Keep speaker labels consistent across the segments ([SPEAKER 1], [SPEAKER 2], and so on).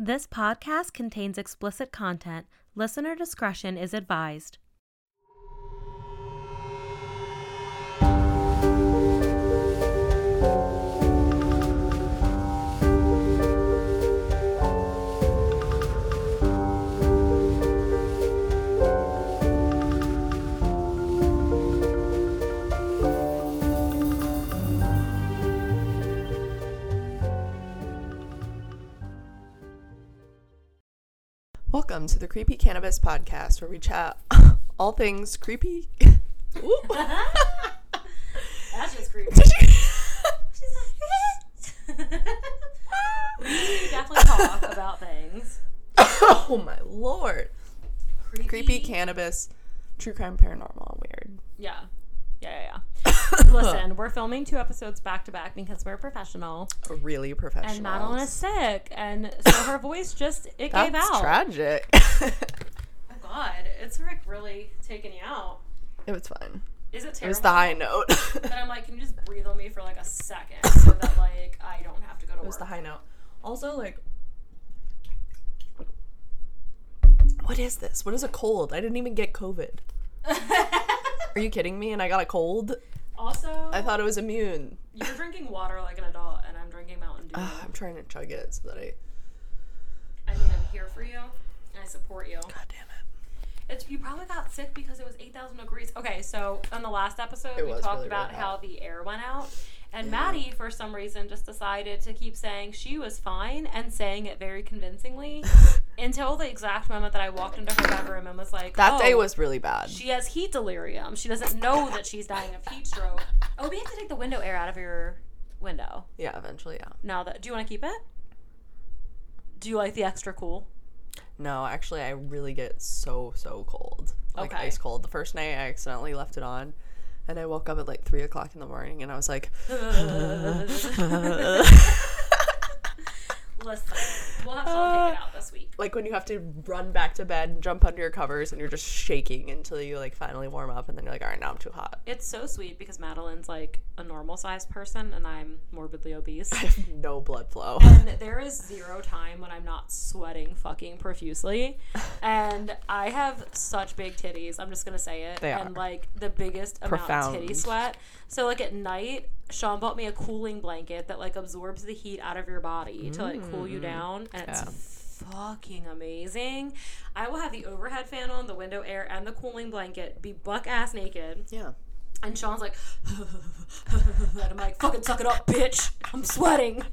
[SPEAKER 1] This podcast contains explicit content. Listener discretion is advised.
[SPEAKER 2] Welcome to the Creepy Cannabis Podcast, where we chat all things creepy.
[SPEAKER 1] That's just creepy. We definitely talk about things.
[SPEAKER 2] oh my lord! Creepy cannabis, true crime, paranormal, weird.
[SPEAKER 1] Yeah. Yeah, yeah, yeah. Listen, we're filming two episodes back to back because we're professional.
[SPEAKER 2] Really professional.
[SPEAKER 1] And Madeline is sick. And so her voice just, it
[SPEAKER 2] That's
[SPEAKER 1] gave out.
[SPEAKER 2] tragic.
[SPEAKER 1] Oh, God. It's like really taking you out.
[SPEAKER 2] it was fine.
[SPEAKER 1] Is it terrible?
[SPEAKER 2] It was the high note.
[SPEAKER 1] But
[SPEAKER 2] it
[SPEAKER 1] I'm like, can you just breathe on me for like a second so that like I don't have to go to work?
[SPEAKER 2] It was the high note. Also, like, what is this? What is a cold? I didn't even get COVID. Are you kidding me? And I got a cold.
[SPEAKER 1] Also,
[SPEAKER 2] I thought it was immune.
[SPEAKER 1] you're drinking water like an adult, and I'm drinking Mountain Dew.
[SPEAKER 2] Ugh, ah, I'm trying to chug it so that I.
[SPEAKER 1] I mean, I'm here for you, and I support you.
[SPEAKER 2] God damn it.
[SPEAKER 1] It's you probably got sick because it was 8,000 degrees. Okay, so on the last episode,
[SPEAKER 2] It
[SPEAKER 1] we talked
[SPEAKER 2] really,
[SPEAKER 1] about
[SPEAKER 2] really
[SPEAKER 1] how the air went out. And Maddie, for some reason, just decided to keep saying she was fine and saying it very convincingly until the exact moment that I walked into her bedroom and was like,
[SPEAKER 2] That day
[SPEAKER 1] "Oh,
[SPEAKER 2] was really bad.
[SPEAKER 1] She has heat delirium. She doesn't know that she's dying of heat stroke. Oh, we have to take the window air out of your window.
[SPEAKER 2] Yeah, eventually, yeah.
[SPEAKER 1] Now that, do you want to keep it? Do you like the extra cool?
[SPEAKER 2] No, actually, I really get so so cold, like
[SPEAKER 1] Okay.
[SPEAKER 2] ice cold. The first night, I accidentally left it on, and I woke up at like three o'clock in the morning, and I was like,
[SPEAKER 1] Listen, we'll have Sean take it out this week.
[SPEAKER 2] like when you have to run back to bed and jump under your covers, and you're just shaking until you like finally warm up, and then you're like, all right, now I'm too hot.
[SPEAKER 1] It's so sweet because Madeline's like a normal sized person and I'm morbidly obese.
[SPEAKER 2] I have no blood flow.
[SPEAKER 1] and there is zero time when I'm not sweating fucking profusely. And I have such big titties. I'm just gonna say it.
[SPEAKER 2] They
[SPEAKER 1] and
[SPEAKER 2] are.
[SPEAKER 1] like the biggest amount of titty sweat. So like at night, Sean bought me a cooling blanket that like absorbs the heat out of your body to like cool you down, and it's
[SPEAKER 2] Mm.
[SPEAKER 1] Fucking amazing. I will have the overhead fan on, the window air, and the cooling blanket, be buck ass naked,
[SPEAKER 2] yeah.
[SPEAKER 1] and Sean's like, and I'm like, fucking suck it up, bitch. I'm sweating.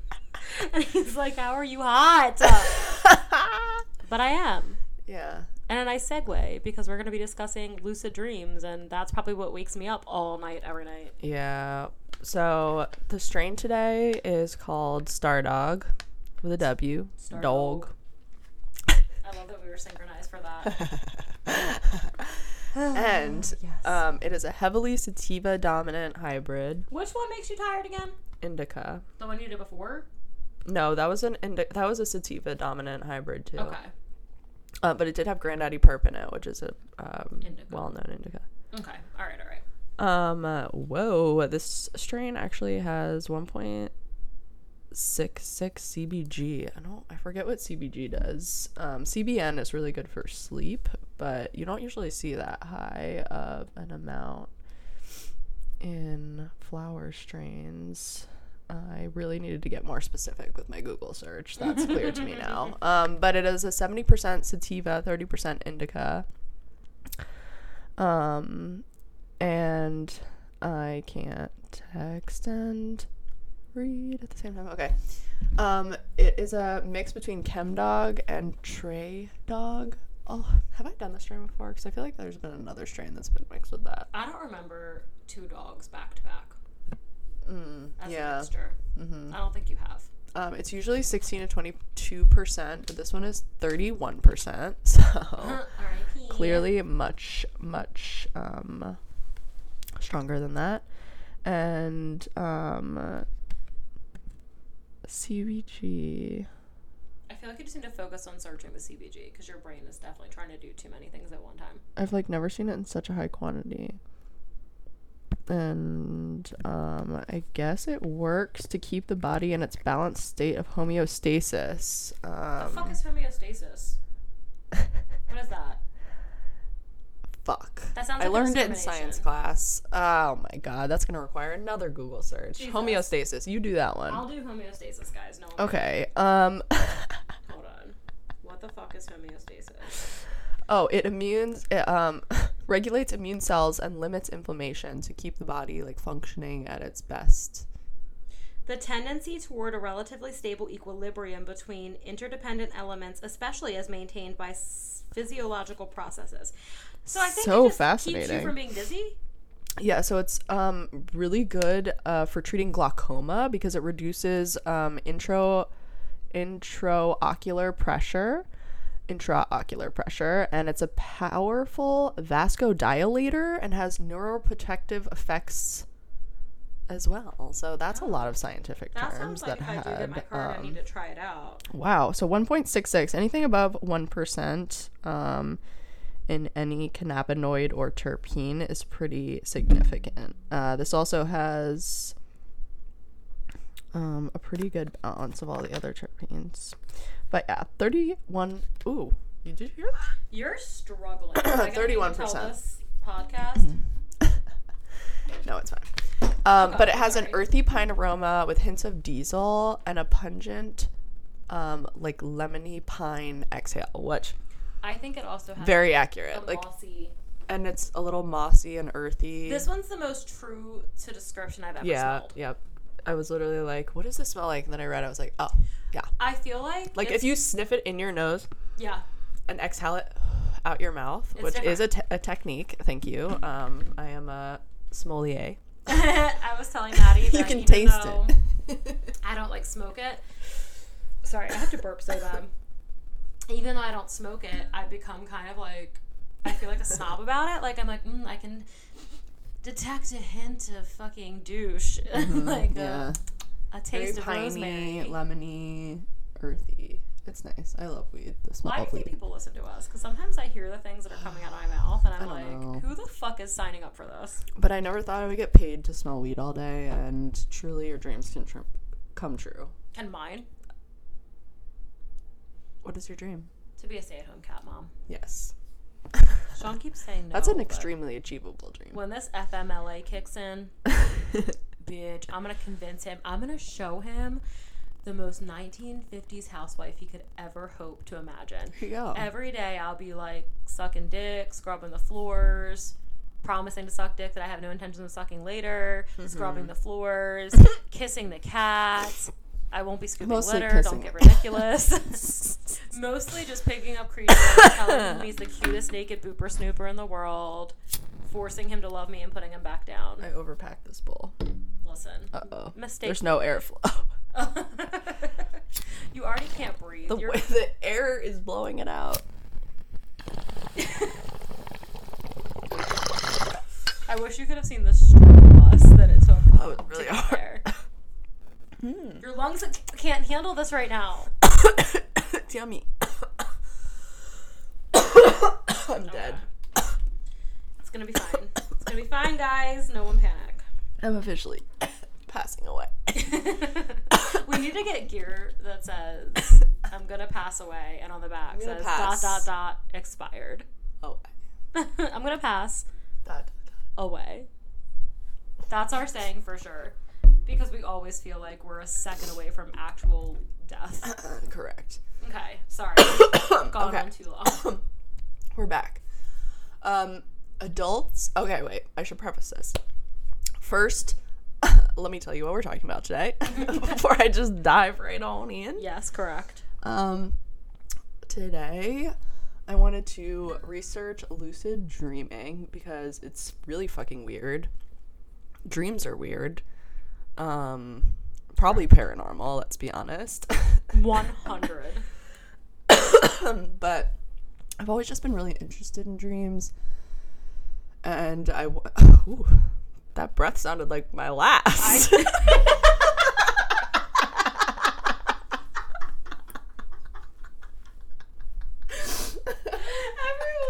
[SPEAKER 1] And he's like, how are you hot? but I am.
[SPEAKER 2] Yeah.
[SPEAKER 1] And a nice segue because we're going to be discussing lucid dreams, and that's probably what wakes me up all night, every night.
[SPEAKER 2] Yeah. So the strain today is called Stardawg with a W. Stardawg.
[SPEAKER 1] I love that we were synchronized for that.
[SPEAKER 2] and
[SPEAKER 1] Yes.
[SPEAKER 2] um, it is a heavily sativa dominant hybrid
[SPEAKER 1] Which one makes you tired again?
[SPEAKER 2] indica.
[SPEAKER 1] The one you did before?
[SPEAKER 2] No, that was an indi- that was a sativa dominant hybrid too.
[SPEAKER 1] Okay.
[SPEAKER 2] Uh, but it did have Granddaddy Perp in it, which is a um,
[SPEAKER 1] Indica.
[SPEAKER 2] well-known indica.
[SPEAKER 1] Okay. All right. All right.
[SPEAKER 2] Um, uh, whoa, this strain actually has 1.66 CBG. I don't, I forget what CBG does. Um, CBN is really good for sleep, but you don't usually see that high of an amount in flower strains. I really needed to get more specific with my Google search. That's clear to me now. Um, but it is a 70% sativa, 30% indica. Um, and I can't text and read at the same time. Okay. Um, it is a mix between Chemdawg and Tres Dawg. Oh, have I done this strain before? Because I feel like there's been another strain that's been mixed with that.
[SPEAKER 1] I don't remember two dogs back to back
[SPEAKER 2] Mm,
[SPEAKER 1] as
[SPEAKER 2] yeah.
[SPEAKER 1] mixture.
[SPEAKER 2] hmm
[SPEAKER 1] I don't think you have.
[SPEAKER 2] Um, it's usually 16 to 22 percent, but this one is 31 percent. So clearly much much um stronger than that and um cbg
[SPEAKER 1] I feel like you just need to focus on searching the CBG because your brain is definitely trying to do too many things at one time.
[SPEAKER 2] i've like never seen it in such a high quantity and um, I guess it works to keep the body in its balanced state of homeostasis.
[SPEAKER 1] the
[SPEAKER 2] Um,
[SPEAKER 1] fuck is homeostasis? what is that?
[SPEAKER 2] fuck.
[SPEAKER 1] That sounds
[SPEAKER 2] I
[SPEAKER 1] like
[SPEAKER 2] learned it in science class. Oh my god, that's gonna require another Google search.
[SPEAKER 1] Jesus.
[SPEAKER 2] Homeostasis. You do that one.
[SPEAKER 1] I'll do homeostasis, guys. No.
[SPEAKER 2] Okay. Um.
[SPEAKER 1] Hold on. What the fuck is homeostasis?
[SPEAKER 2] oh, it immunes. It um regulates immune cells and limits inflammation to keep the body like functioning at its best.
[SPEAKER 1] The tendency toward a relatively stable equilibrium between interdependent elements, especially as maintained by s- physiological processes. So I think
[SPEAKER 2] So
[SPEAKER 1] it just keeps you from being dizzy.
[SPEAKER 2] Yeah, so it's um really good uh, for treating glaucoma because it reduces um intro intraocular pressure, intraocular pressure, and it's a powerful vasodilator and has neuroprotective effects as well. So that's a lot of scientific
[SPEAKER 1] That
[SPEAKER 2] terms
[SPEAKER 1] like
[SPEAKER 2] that
[SPEAKER 1] if I do get my
[SPEAKER 2] had.
[SPEAKER 1] card, I
[SPEAKER 2] um,
[SPEAKER 1] need to try it out.
[SPEAKER 2] Wow. So 1.66, anything above 1% um, in any cannabinoid or terpene is pretty significant. Uh, this also has um, a pretty good balance of all the other terpenes. But yeah, 31. Ooh, you did hear that?
[SPEAKER 1] You're struggling. Am I gonna need to
[SPEAKER 2] 31%.
[SPEAKER 1] tell This podcast.
[SPEAKER 2] No, it's fine. Um, but it has an earthy pine aroma with hints of diesel and a pungent, um, like lemony pine exhale, which
[SPEAKER 1] I think it also has
[SPEAKER 2] very
[SPEAKER 1] a
[SPEAKER 2] accurate. Like
[SPEAKER 1] mossy.
[SPEAKER 2] and it's a little mossy and earthy.
[SPEAKER 1] This one's the most true to description I've ever
[SPEAKER 2] yeah,
[SPEAKER 1] smelled.
[SPEAKER 2] yep. I was literally like, "What does this smell like?" And then I read, it, I was like, "Oh, yeah."
[SPEAKER 1] I feel like
[SPEAKER 2] Like if you sniff it in your nose
[SPEAKER 1] yeah
[SPEAKER 2] and exhale it out your mouth,
[SPEAKER 1] It's
[SPEAKER 2] which is a, te- a technique. Thank you. Um, I am a sommelier.
[SPEAKER 1] I was telling Maddie that
[SPEAKER 2] You can
[SPEAKER 1] even
[SPEAKER 2] taste it.
[SPEAKER 1] I don't like smoke it. Sorry, I have to burp so bad. Even though I don't smoke it, I become kind of like I feel like a snob about it. Like I'm like mm, I can detect a hint of fucking douche, like
[SPEAKER 2] Mm-hmm. yeah.
[SPEAKER 1] a, a
[SPEAKER 2] Very
[SPEAKER 1] taste of
[SPEAKER 2] piney,
[SPEAKER 1] rosemary.
[SPEAKER 2] lemony, earthy. It's nice. I love weed. The smell
[SPEAKER 1] Why do
[SPEAKER 2] of weed.
[SPEAKER 1] people listen to us? Because sometimes I hear the things that are coming out of my mouth, and I'm like,
[SPEAKER 2] know.
[SPEAKER 1] who the fuck is signing up for this?
[SPEAKER 2] But I never thought I would get paid to smell weed all day, and truly, your dreams can tr- come true.
[SPEAKER 1] And mine
[SPEAKER 2] What is your dream?
[SPEAKER 1] to be a stay-at-home cat mom.
[SPEAKER 2] Yes.
[SPEAKER 1] Sean keeps saying no.
[SPEAKER 2] That's an extremely achievable dream.
[SPEAKER 1] When this FMLA kicks in, bitch, I'm gonna convince him. I'm gonna show him the most 1950s housewife he could ever hope to imagine.
[SPEAKER 2] Go.
[SPEAKER 1] Every day I'll be like sucking dick, scrubbing the floors, promising to suck dick that I have no intention of sucking later,
[SPEAKER 2] Mm-hmm.
[SPEAKER 1] scrubbing the floors, kissing the cats. I won't be scooping
[SPEAKER 2] Mostly
[SPEAKER 1] litter. Don't get ridiculous. Mostly just picking up Creature, telling him he's the cutest naked booper snooper in the world, forcing him to love me and putting him back down.
[SPEAKER 2] I overpacked this bowl.
[SPEAKER 1] Listen,
[SPEAKER 2] Uh oh.
[SPEAKER 1] mistake.
[SPEAKER 2] There's no airflow.
[SPEAKER 1] you already can't breathe.
[SPEAKER 2] The
[SPEAKER 1] You're-
[SPEAKER 2] way the air is blowing it out.
[SPEAKER 1] I wish you could have seen the struggle bus that it took.
[SPEAKER 2] That was really
[SPEAKER 1] to
[SPEAKER 2] hard.
[SPEAKER 1] There. Your lungs can't handle this right now.
[SPEAKER 2] it's yummy. I'm dead.
[SPEAKER 1] It's gonna be fine. It's gonna be fine, guys. No one panic.
[SPEAKER 2] I'm officially passing away.
[SPEAKER 1] we need to get gear that says "I'm gonna pass away" and on the back says
[SPEAKER 2] pass.
[SPEAKER 1] dot dot dot expired.
[SPEAKER 2] Oh.
[SPEAKER 1] I'm gonna pass
[SPEAKER 2] That.
[SPEAKER 1] away. That's our saying for sure, because we always feel like we're a second away from actual death.
[SPEAKER 2] correct.
[SPEAKER 1] Okay, sorry, gone
[SPEAKER 2] Okay.
[SPEAKER 1] on too long.
[SPEAKER 2] We're back. Um, adults. Okay, wait. I should preface this. First, let me tell you what we're talking about today before I just dive right on in.
[SPEAKER 1] Yes, correct.
[SPEAKER 2] Um, today I wanted to research lucid dreaming because it's really fucking weird. Dreams are weird. Um, probably paranormal. Let's be honest.
[SPEAKER 1] One hundred.
[SPEAKER 2] but I've always just been really interested in dreams. And I, w- ooh, that breath sounded like my last.
[SPEAKER 1] Every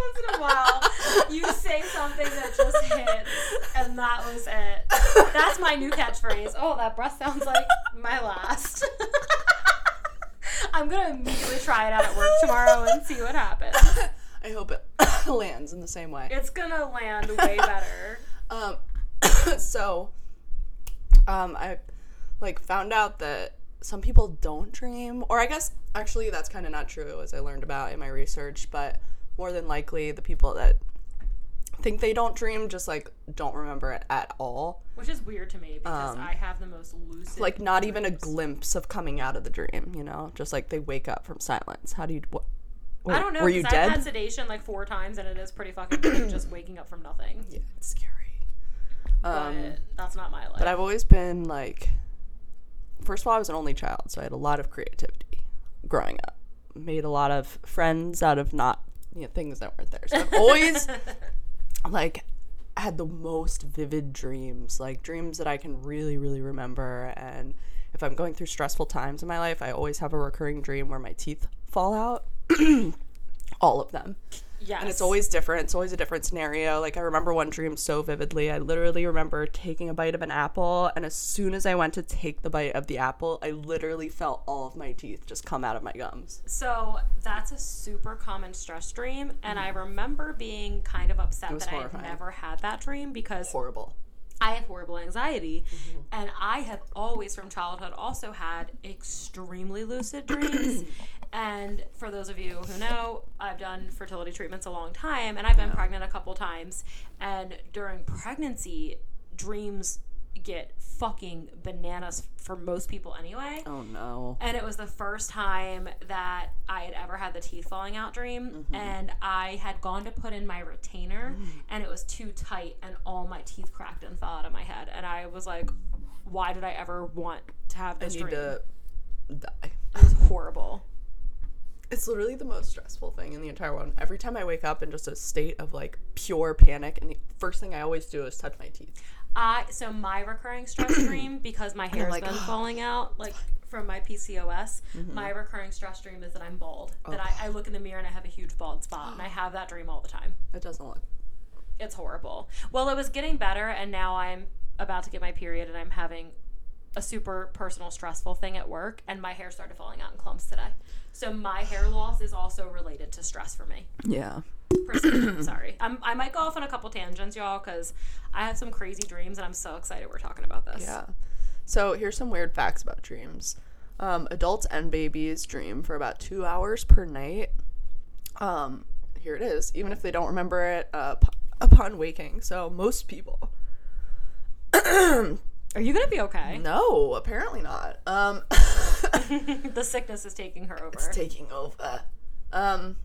[SPEAKER 1] once in a while, you say something something that just hits, and that was it. That's my new catchphrase. Oh, that breath sounds like my last. I'm gonna immediately try it out at work tomorrow and see what happens.
[SPEAKER 2] I hope it lands in the same way.
[SPEAKER 1] It's gonna land way better.
[SPEAKER 2] Um, so, um, I like found out that some people don't dream, or I guess actually that's kind of not true, as I learned about in my research. But more than likely, the people that think they don't dream just like don't remember it at all.
[SPEAKER 1] Which is weird to me because I have the most lucid.
[SPEAKER 2] Like not even a glimpse of coming out of the dream. You know, just like they wake up from silence. How do you? What?
[SPEAKER 1] I don't know.
[SPEAKER 2] Were you
[SPEAKER 1] 'cause
[SPEAKER 2] dead?
[SPEAKER 1] I've had sedation like four times, and it is pretty fucking weird just waking up from nothing.
[SPEAKER 2] yeah, it's scary. Um,
[SPEAKER 1] but that's not my life.
[SPEAKER 2] But I've always been like, first of all, I was an only child, so I had a lot of creativity growing up. Made a lot of friends out of not you know, things that weren't there. So I've always like had the most vivid dreams, like dreams that I can really, really remember. And if I'm going through stressful times in my life, I always have a recurring dream where my teeth fall out. All of them
[SPEAKER 1] yes.
[SPEAKER 2] and it's always different. It's always a different scenario. Like I remember one dream so vividly. I literally remember taking a bite of an apple, and as soon as I went to take the bite of the apple, I literally felt all of my teeth just come out of my gums.
[SPEAKER 1] So that's a super common stress dream, and I mm-hmm. remember being kind of upset that I
[SPEAKER 2] horrifying.
[SPEAKER 1] had never had that dream because
[SPEAKER 2] Horrible.
[SPEAKER 1] I have horrible anxiety, mm-hmm. and I have always from childhood also had extremely lucid dreams. and for those of you who know, I've done fertility treatments a long time, and I've been pregnant a couple times. And during pregnancy, dreams get fucking bananas for most people anyway.
[SPEAKER 2] Oh no.
[SPEAKER 1] And it was the first time that I had ever had the teeth falling out dream. Mm-hmm. And I had gone to put in my retainer mm. and it was too tight and all my teeth cracked and fell out of my head. And I was like, why did I ever want to have this I
[SPEAKER 2] need
[SPEAKER 1] dream?
[SPEAKER 2] to die.
[SPEAKER 1] It was horrible.
[SPEAKER 2] It's literally the most stressful thing in the entire world. Every time I wake up in just a state of like pure panic, and the first thing I always do is touch my teeth.
[SPEAKER 1] I so my recurring stress dream because my hair's
[SPEAKER 2] like,
[SPEAKER 1] been falling out like from my PCOS.
[SPEAKER 2] Mm-hmm.
[SPEAKER 1] My recurring stress dream is that I'm bald. That
[SPEAKER 2] Oh.
[SPEAKER 1] I, I look in the mirror and I have a huge bald spot, and I have that dream all the time.
[SPEAKER 2] It doesn't look.
[SPEAKER 1] it's horrible. Well, it was getting better, and now I'm about to get my period, and I'm having a super personal, stressful thing at work, and my hair started falling out in clumps today. So my hair loss is also related to stress for me.
[SPEAKER 2] Yeah.
[SPEAKER 1] Sorry, I'm, I might go off on a couple tangents, y'all, because I have some crazy dreams, and I'm so excited we're talking about this.
[SPEAKER 2] Yeah. So here's some weird facts about dreams. Um, adults and babies dream for about two hours per night. Um, here it is, even if they don't remember it uh, upon waking. So most people.
[SPEAKER 1] Are you gonna be okay?
[SPEAKER 2] No, apparently not. Um,
[SPEAKER 1] the sickness is taking her over.
[SPEAKER 2] it's taking over. Um,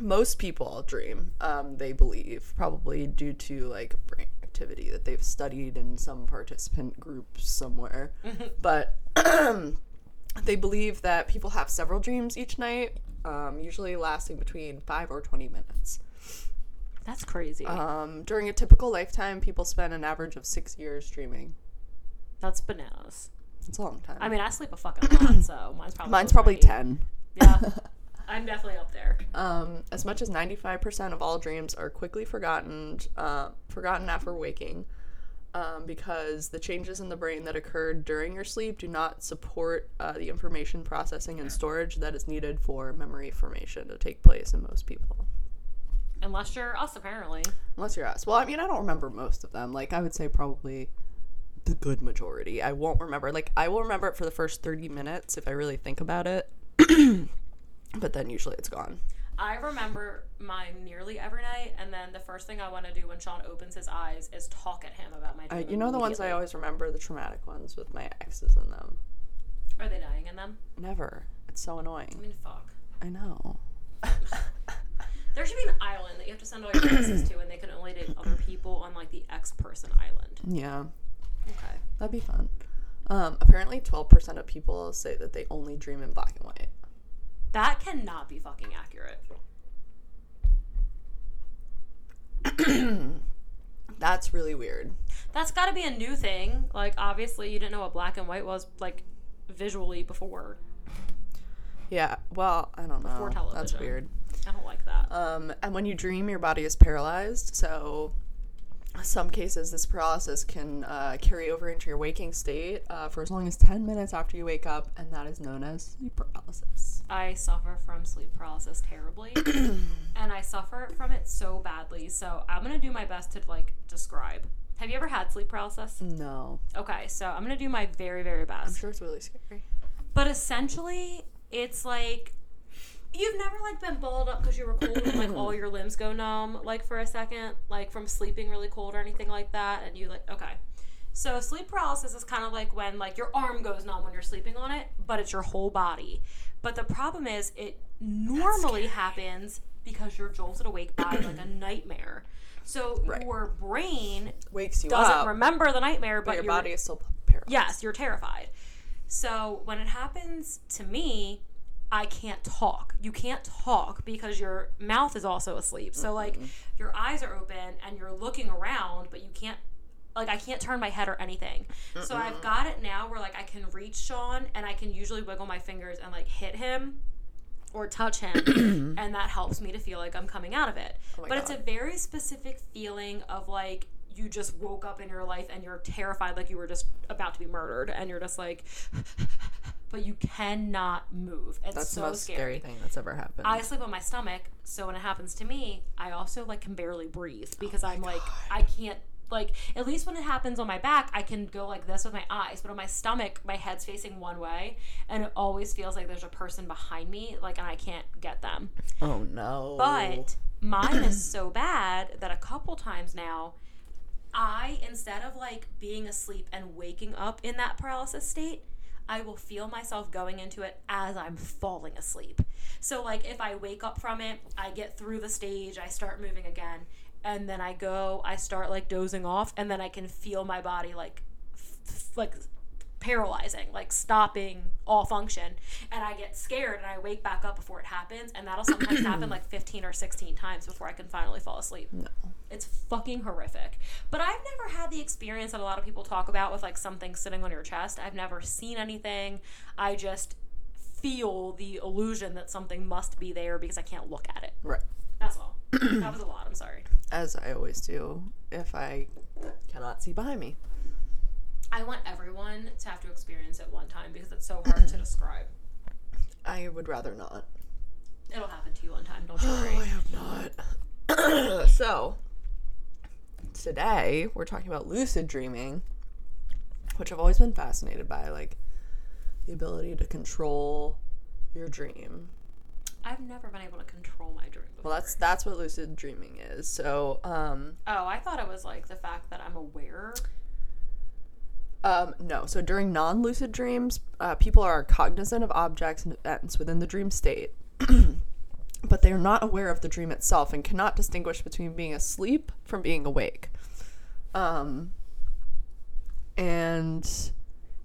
[SPEAKER 2] most people dream. Um, they believe probably due to like brain activity that they've studied in some participant group somewhere, but they believe that people have several dreams each night, um, usually lasting between five or twenty minutes.
[SPEAKER 1] That's crazy.
[SPEAKER 2] Um, during a typical lifetime, people spend an average of six years dreaming.
[SPEAKER 1] That's bananas.
[SPEAKER 2] It's a long time.
[SPEAKER 1] I mean, I sleep a fucking lot, so mine's probably
[SPEAKER 2] Mine's probably ten.
[SPEAKER 1] Yeah, I'm definitely up there.
[SPEAKER 2] Um, as much as 95% of all dreams are quickly forgotten, uh, forgotten after waking, um, because the changes in the brain that occurred during your sleep do not support uh, the information processing and storage that is needed for memory formation to take place in most people.
[SPEAKER 1] Unless you're us, apparently.
[SPEAKER 2] Unless you're us. Well, I mean, I don't remember most of them. Like, I would say probably the good majority. I won't remember. Like, I will remember it for the first 30 minutes if I really think about it. but then usually it's gone.
[SPEAKER 1] I remember mine nearly every night, and then the first thing I want to do when Sean opens his eyes is talk at him about my dream.
[SPEAKER 2] you know the ones I always remember, the traumatic ones with my exes in them.
[SPEAKER 1] Are they dying in them?
[SPEAKER 2] Never. It's so annoying.
[SPEAKER 1] I mean, fuck.
[SPEAKER 2] I know.
[SPEAKER 1] There should be an island that you have to send all your exes to, and they can only date other people on like the ex person island.
[SPEAKER 2] Yeah,
[SPEAKER 1] Okay.
[SPEAKER 2] that'd be fun. Um, apparently, twelve percent of people say that they only dream in black and white.
[SPEAKER 1] That cannot be fucking accurate.
[SPEAKER 2] That's really weird.
[SPEAKER 1] That's got to be a new thing. Like, obviously, you didn't know what black and white was like visually before.
[SPEAKER 2] Yeah. Well, I don't know.
[SPEAKER 1] Before
[SPEAKER 2] That's weird.
[SPEAKER 1] I don't like that.
[SPEAKER 2] Um, and when you dream, your body is paralyzed. So, some cases, this paralysis can uh, carry over into your waking state uh, for as long as 10 minutes after you wake up, and that is known as sleep paralysis.
[SPEAKER 1] I suffer from sleep paralysis terribly, and I suffer from it so badly. So I'm gonna do my best to like describe. Have you ever had sleep paralysis?
[SPEAKER 2] No.
[SPEAKER 1] Okay, so I'm gonna do my very very best.
[SPEAKER 2] I'm sure it's really scary.
[SPEAKER 1] But essentially, it's like you've never like been balled up because you were cold and like all your limbs go numb like for a second, like from sleeping really cold or anything like that, and you like okay. So sleep paralysis is kind of like when like your arm goes numb when you're sleeping on it, but it's your whole body. But the problem is it normally happens because you're jolted awake by like a nightmare. So
[SPEAKER 2] Right.
[SPEAKER 1] your brain
[SPEAKER 2] Wakes you
[SPEAKER 1] doesn't
[SPEAKER 2] up,
[SPEAKER 1] remember the nightmare, but
[SPEAKER 2] but your
[SPEAKER 1] your
[SPEAKER 2] body is still paralyzed.
[SPEAKER 1] Yes, you're terrified. So when it happens to me, I can't talk. You can't talk because your mouth is also asleep. So mm-hmm. like your eyes are open and you're looking around, but you can't like I can't turn my head or anything. So I've got it now where like I can reach Sean and I can usually wiggle my fingers and like hit him or touch him and that helps me to feel like I'm coming out of it.
[SPEAKER 2] Oh my
[SPEAKER 1] but it's a very specific feeling of like you just woke up in your life and you're terrified like you were just about to be murdered and you're just like but you cannot move. It's
[SPEAKER 2] That's
[SPEAKER 1] so
[SPEAKER 2] the most
[SPEAKER 1] scary.
[SPEAKER 2] scary thing that's ever happened.
[SPEAKER 1] I sleep on my stomach, so when it happens to me, I also like can barely breathe
[SPEAKER 2] Oh
[SPEAKER 1] because I'm like I can't like at least when it happens on my back, I can go like this with my eyes, but on my stomach, my head's facing one way, and it always feels like there's a person behind me, like and I can't get them.
[SPEAKER 2] oh no.
[SPEAKER 1] But mine is so bad that a couple times now, I, instead of like being asleep and waking up in that paralysis state, I will feel myself going into it as I'm falling asleep. So, like, if I wake up from it, I get through the stage, I start moving again, and then I go, I start like dozing off, and then I can feel my body like, f- like paralyzing, like stopping all function. And I get scared and I wake back up before it happens. And that'll sometimes happen like 15 or 16 times before I can finally fall asleep.
[SPEAKER 2] No.
[SPEAKER 1] It's fucking horrific. But I've never had the experience that a lot of people talk about with like something sitting on your chest. I've never seen anything. I just feel the illusion that something must be there because I can't look at it.
[SPEAKER 2] Right.
[SPEAKER 1] That's all. that was a lot. I'm sorry.
[SPEAKER 2] As I always do if I cannot see behind me.
[SPEAKER 1] I want everyone to have to experience it one time because it's so hard to describe.
[SPEAKER 2] I would rather not.
[SPEAKER 1] It'll happen to you one time. Don't you
[SPEAKER 2] Oh,
[SPEAKER 1] worry.
[SPEAKER 2] I hope not. so, today we're talking about lucid dreaming, which I've always been fascinated by, like the ability to control your dream.
[SPEAKER 1] I've never been able to control my dream. Before.
[SPEAKER 2] Well, that's that's what lucid dreaming is. So, um,
[SPEAKER 1] oh, I thought it was like the fact that I'm aware.
[SPEAKER 2] Um, no. So during non-lucid dreams, uh, people are cognizant of objects and events within the dream state, but they are not aware of the dream itself and cannot distinguish between being asleep from being awake. Um, and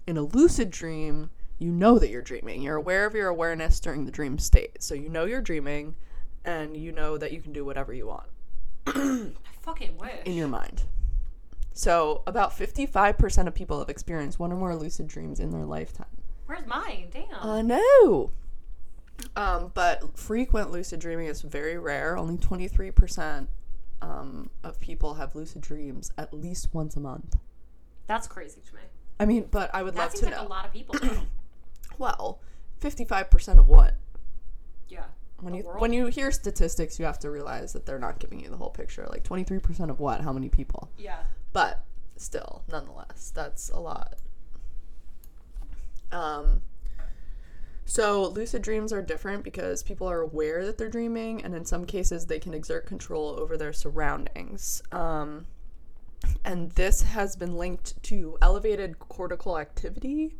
[SPEAKER 2] in a lucid dream, you know that you're dreaming. You're aware of your awareness during the dream state. So you know you're dreaming and you know that you can do whatever you want
[SPEAKER 1] I fucking wish.
[SPEAKER 2] in your mind. So about 55% of people have experienced one or more lucid dreams in their lifetime.
[SPEAKER 1] Where's mine? Damn.
[SPEAKER 2] I know. Um, but frequent lucid dreaming is very rare. Only 23% um, of people have lucid dreams at least once a month.
[SPEAKER 1] That's crazy to me.
[SPEAKER 2] I mean, but I would
[SPEAKER 1] That
[SPEAKER 2] love to
[SPEAKER 1] like
[SPEAKER 2] know.
[SPEAKER 1] a lot of people.
[SPEAKER 2] Well, 55% of what?
[SPEAKER 1] yeah.
[SPEAKER 2] When you
[SPEAKER 1] world?
[SPEAKER 2] when you hear statistics, you have to realize that they're not giving you the whole picture. Like 23% of what? How many people?
[SPEAKER 1] Yeah.
[SPEAKER 2] But still, nonetheless, that's a lot. Um so lucid dreams are different because people are aware that they're dreaming and in some cases they can exert control over their surroundings. Um and this has been linked to elevated cortical activity.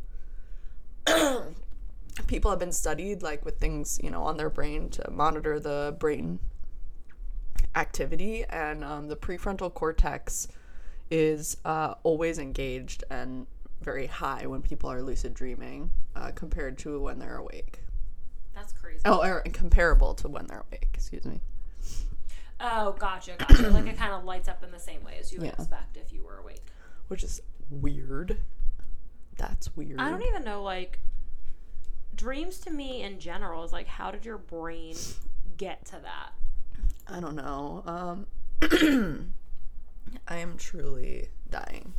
[SPEAKER 2] people have been studied like with things, you know, on their brain to monitor the brain activity and um, the prefrontal cortex is uh, always engaged and very high when people are lucid dreaming uh, compared to when they're awake.
[SPEAKER 1] That's crazy.
[SPEAKER 2] Oh, or comparable to when they're awake, excuse me.
[SPEAKER 1] Oh, gotcha, gotcha. like it kind of lights up in the same way as you would
[SPEAKER 2] Yeah.
[SPEAKER 1] expect if you were awake.
[SPEAKER 2] Which is weird. That's weird.
[SPEAKER 1] I don't even know, like, dreams to me in general is like, how did your brain get to that?
[SPEAKER 2] I don't know. Um, I am truly dying.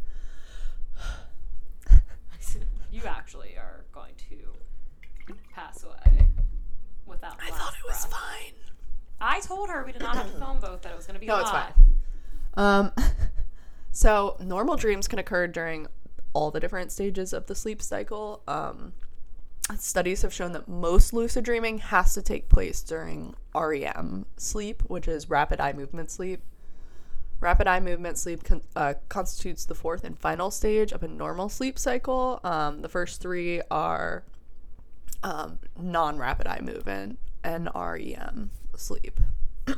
[SPEAKER 1] you actually are going to pass away without.
[SPEAKER 2] I thought it was
[SPEAKER 1] breath.
[SPEAKER 2] fine.
[SPEAKER 1] I told her we did not have to film both; that it was going to be
[SPEAKER 2] No,
[SPEAKER 1] live.
[SPEAKER 2] it's fine. Um, so normal dreams can occur during all the different stages of the sleep cycle. Um, studies have shown that most lucid dreaming has to take place during REM sleep, which is rapid eye movement sleep. Rapid eye movement sleep con- uh, constitutes the fourth and final stage of a normal sleep cycle. Um, the first three are um, non rapid eye movement and REM sleep.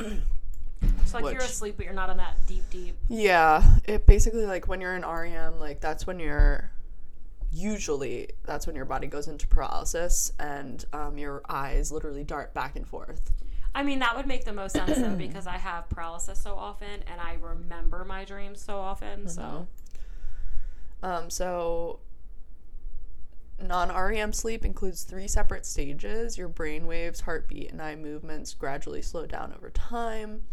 [SPEAKER 1] So like you're asleep, but you're not in that deep, deep.
[SPEAKER 2] Yeah, it basically like when you're in REM, like that's when you're usually that's when your body goes into paralysis and um, your eyes literally dart back and forth.
[SPEAKER 1] I mean, that would make the most sense though, because I have paralysis so often, and I remember my dreams so often. So
[SPEAKER 2] Um, so non-REM sleep includes three separate stages. Your brain waves, heartbeat, and eye movements gradually slow down over time.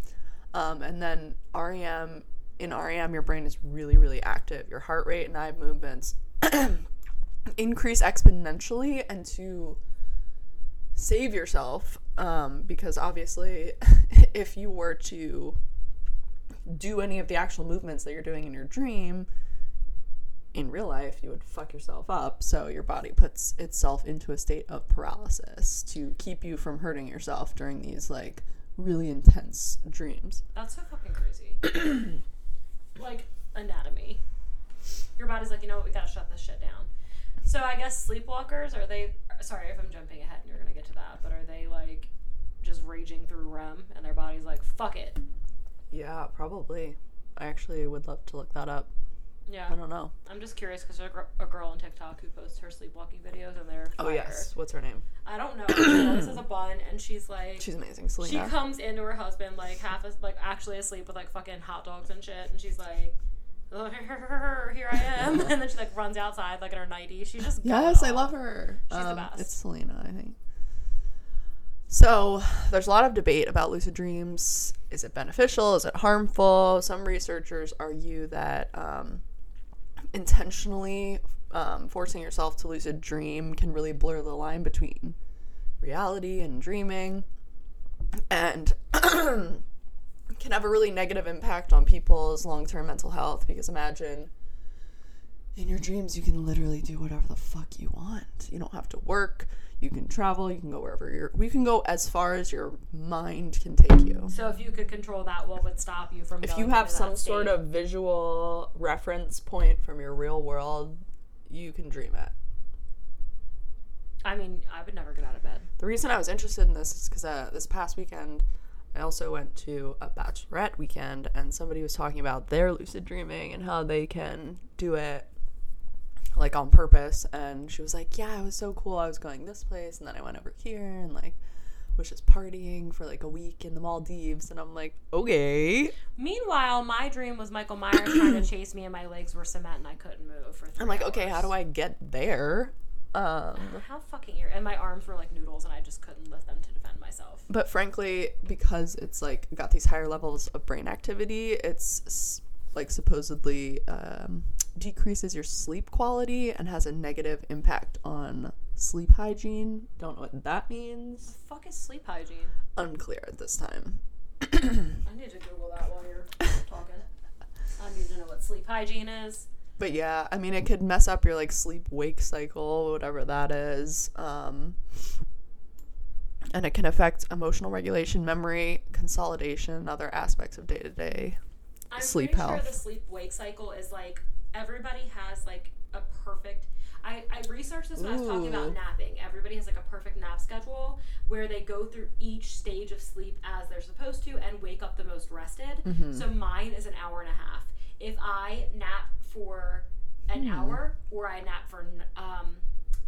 [SPEAKER 2] Um, and then REM in REM, your brain is really, really active. Your heart rate and eye movements increase exponentially, and to save yourself, um, because obviously, if you were to do any of the actual movements that you're doing in your dream, in real life, you would fuck yourself up. So your body puts itself into a state of paralysis to keep you from hurting yourself during these like really intense dreams.
[SPEAKER 1] that's so fucking crazy. like anatomy, your body's like, you know what, we gotta shut this shit down. So I guess sleepwalkers are they? Sorry if I'm jumping ahead, and you're gonna get to that, but are they like just raging through REM, and their body's like, fuck it,
[SPEAKER 2] Yeah, probably. I actually would love to look that up.
[SPEAKER 1] yeah.
[SPEAKER 2] I don't know.
[SPEAKER 1] I'm just curious because there's a, gr- a girl on TikTok who posts her sleepwalking videos, and they're
[SPEAKER 2] Oh yes, what's her name?
[SPEAKER 1] I don't know. this is a bun, and she's like,
[SPEAKER 2] She's amazing,
[SPEAKER 1] she
[SPEAKER 2] Celina.
[SPEAKER 1] comes into her husband like half as like actually asleep with like fucking hot dogs and shit, and she's like, "Here I am," and then she like runs outside like in her nightie. She's just
[SPEAKER 2] Yes, I love her.
[SPEAKER 1] She's the
[SPEAKER 2] Um,
[SPEAKER 1] best.
[SPEAKER 2] It's Celina, I think. So, there's a lot of debate about lucid dreams. Is it beneficial? Is it harmful? Some researchers argue that um, intentionally um, forcing yourself to lucid dream can really blur the line between reality and dreaming and can have a really negative impact on people's long term mental health because imagine in your dreams you can literally do whatever the fuck you want. You don't have to work. You can travel. You can go wherever you're you can go as far as your mind can take you.
[SPEAKER 1] So if you could control that, what would stop you from?
[SPEAKER 2] if you have some sort of visual reference point from your real world you can dream it.
[SPEAKER 1] I mean, I would never get out of bed.
[SPEAKER 2] the reason i was interested in this is because uh, this past weekend i also went to a bachelorette weekend and somebody was talking about their lucid dreaming and how they can do it like on purpose. And she was like yeah it was so cool. I was going this place and then i went over here and like was just partying for like a week in the maldives. And i'm like okay.
[SPEAKER 1] Meanwhile, my dream was Michael Myers trying to chase me, and my legs were cement, and I couldn't move for. Three
[SPEAKER 2] i'm like okay how do i get there um
[SPEAKER 1] How fucking ir- and my arms were like noodles, and I just couldn't lift them to defend myself.
[SPEAKER 2] but frankly because it's like got these higher levels of brain activity it's s- like supposedly um, decreases your sleep quality and has a negative impact on sleep hygiene don't know what that means
[SPEAKER 1] fuck is sleep hygiene?
[SPEAKER 2] unclear at this time
[SPEAKER 1] I need to Google that while you're talking. I need to know what sleep hygiene is.
[SPEAKER 2] But yeah i mean it could mess up your like sleep wake cycle whatever that is um and it can affect emotional regulation memory consolidation and other aspects of day-to-day
[SPEAKER 1] I'm
[SPEAKER 2] Sleep
[SPEAKER 1] pretty
[SPEAKER 2] health.
[SPEAKER 1] sure the sleep wake cycle is like everybody has like a perfect. I, I researched this when I was talking about napping. Everybody has like a perfect nap schedule where they go through each stage of sleep as they're supposed to and wake up the most rested.
[SPEAKER 2] Mm-hmm.
[SPEAKER 1] So mine is an hour and a half. If I nap for an
[SPEAKER 2] Hmm.
[SPEAKER 1] hour or I nap for um,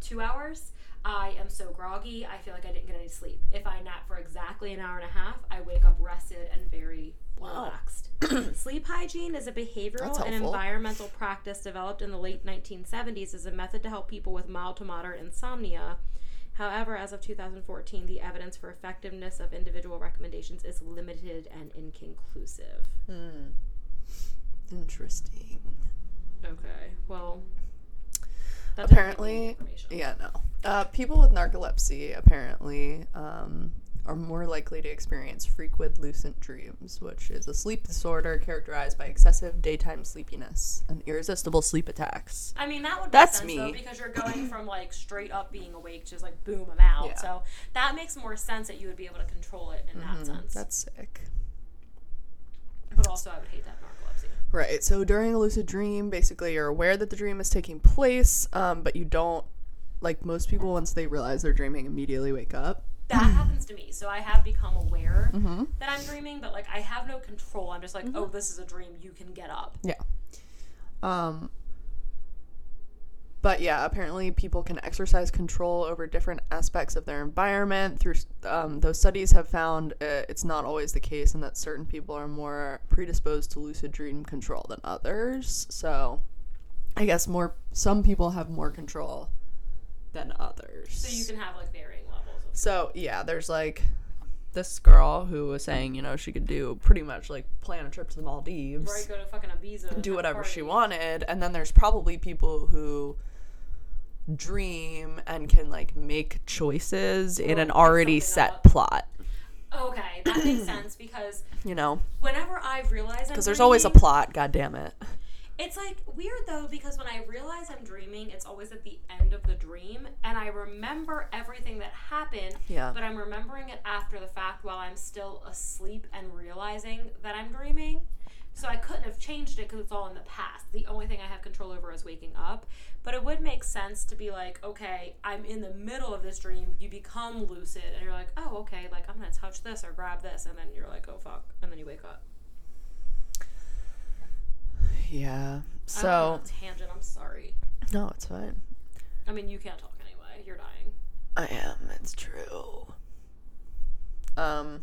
[SPEAKER 1] two hours, I am so groggy. I feel like I didn't get any sleep. If I nap for exactly an hour and a half, I wake up rested and very
[SPEAKER 2] Wow.
[SPEAKER 1] relaxed. Sleep hygiene is a behavioral and environmental practice developed in the late 1970s as a method to help people with mild to moderate insomnia However, as of 2014, the evidence for effectiveness of individual recommendations is limited and inconclusive.
[SPEAKER 2] Hmm. Interesting.
[SPEAKER 1] Okay, well, that doesn't give me any
[SPEAKER 2] Apparently, yeah, no. Uh, people with narcolepsy apparently um, are more likely to experience frequent lucid dreams, which is a sleep disorder characterized by excessive daytime sleepiness and irresistible sleep attacks.
[SPEAKER 1] I mean, that would
[SPEAKER 2] That's
[SPEAKER 1] sense though
[SPEAKER 2] me.
[SPEAKER 1] because you're going from like straight up being awake to just like boom, I'm out.
[SPEAKER 2] Yeah.
[SPEAKER 1] So that makes more sense that you would be able to control it in that sense.
[SPEAKER 2] Mm-hmm. That's sick.
[SPEAKER 1] but also, I would hate that.
[SPEAKER 2] Right. So during a lucid dream, basically you're aware that the dream is taking place, um, but you don't, like most people, once they realize they're dreaming, immediately wake up.
[SPEAKER 1] That happens to me. So I have become aware
[SPEAKER 2] Mm-hmm.
[SPEAKER 1] that I'm dreaming, but like I have no control. I'm just like, oh, this is a dream. You can get up.
[SPEAKER 2] Yeah. Um but yeah, apparently people can exercise control over different aspects of their environment. Through um, those studies have found uh, it's not always the case, and that certain people are more predisposed to lucid dream control than others. So, I guess more some people have more control than others.
[SPEAKER 1] So you can have like varying levels of.
[SPEAKER 2] So yeah, there's like this girl who was saying, you know, she could do pretty much like plan a trip to the Maldives
[SPEAKER 1] Right, go to fucking Ibiza.
[SPEAKER 2] do whatever she wanted and then there's probably people who dream and can like make choices in an
[SPEAKER 1] oh,
[SPEAKER 2] already set
[SPEAKER 1] up.
[SPEAKER 2] plot
[SPEAKER 1] Okay, that makes sense because
[SPEAKER 2] you know
[SPEAKER 1] whenever I realize I'm
[SPEAKER 2] because there's always a plot god damn it
[SPEAKER 1] It's like weird though because when I realize I'm dreaming, it's always at the end of the dream, and I remember everything that happened.
[SPEAKER 2] Yeah.
[SPEAKER 1] But I'm remembering it after the fact while I'm still asleep and realizing that I'm dreaming. So I couldn't have changed it because it's all in the past. The only thing I have control over is waking up. But it would make sense to be like, okay, I'm in the middle of this dream. You become lucid, and you're like, oh, okay, like I'm gonna touch this or grab this, and then you're like, oh fuck, and then you wake up.
[SPEAKER 2] yeah
[SPEAKER 1] I went on
[SPEAKER 2] so
[SPEAKER 1] tangent. I'm sorry.
[SPEAKER 2] no it's fine
[SPEAKER 1] I mean, you can't talk anyway. You're dying.
[SPEAKER 2] i am it's true um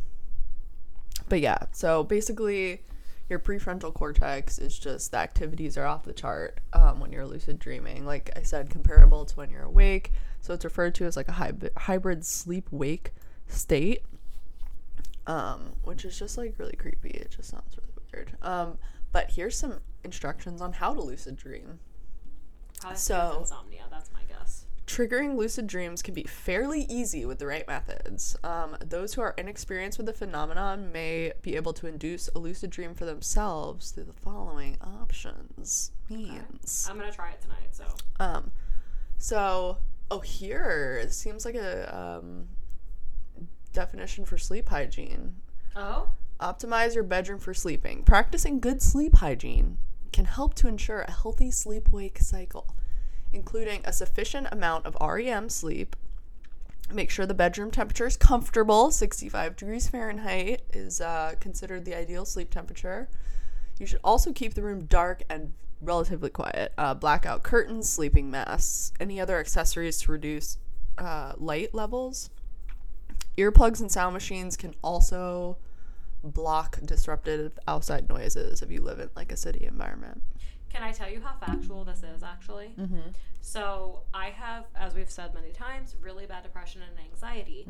[SPEAKER 2] but yeah so basically your prefrontal cortex is just the activities are off the chart um, when you're lucid dreaming like i said comparable to when you're awake so it's referred to as like a hybrid, hybrid sleep wake state um, which is just like really creepy it just sounds really weird um, but here's some instructions on how to lucid dream
[SPEAKER 1] Probably
[SPEAKER 2] So-
[SPEAKER 1] so, insomnia. That's my.
[SPEAKER 2] Triggering lucid dreams can be fairly easy with the right methods. Um, those who are inexperienced with the phenomenon may be able to induce a lucid dream for themselves through the following options. Means.
[SPEAKER 1] I'm gonna try it tonight. So
[SPEAKER 2] Um, so, oh, here it seems like a um, definition for sleep hygiene.
[SPEAKER 1] oh,
[SPEAKER 2] Optimize your bedroom for sleeping. Practicing good sleep hygiene can help to ensure a healthy sleep wake cycle, including a sufficient amount of REM sleep. Make sure the bedroom temperature is comfortable. 65 degrees Fahrenheit is uh, considered the ideal sleep temperature. You should also keep the room dark and relatively quiet. Uh, blackout curtains, sleeping masks, any other accessories to reduce uh, light levels. Earplugs and sound machines can also block disruptive outside noises if you live in like a city environment.
[SPEAKER 1] Can I tell you how factual this is actually? Mm-hmm. So I have, as we've said many times, really bad depression and anxiety.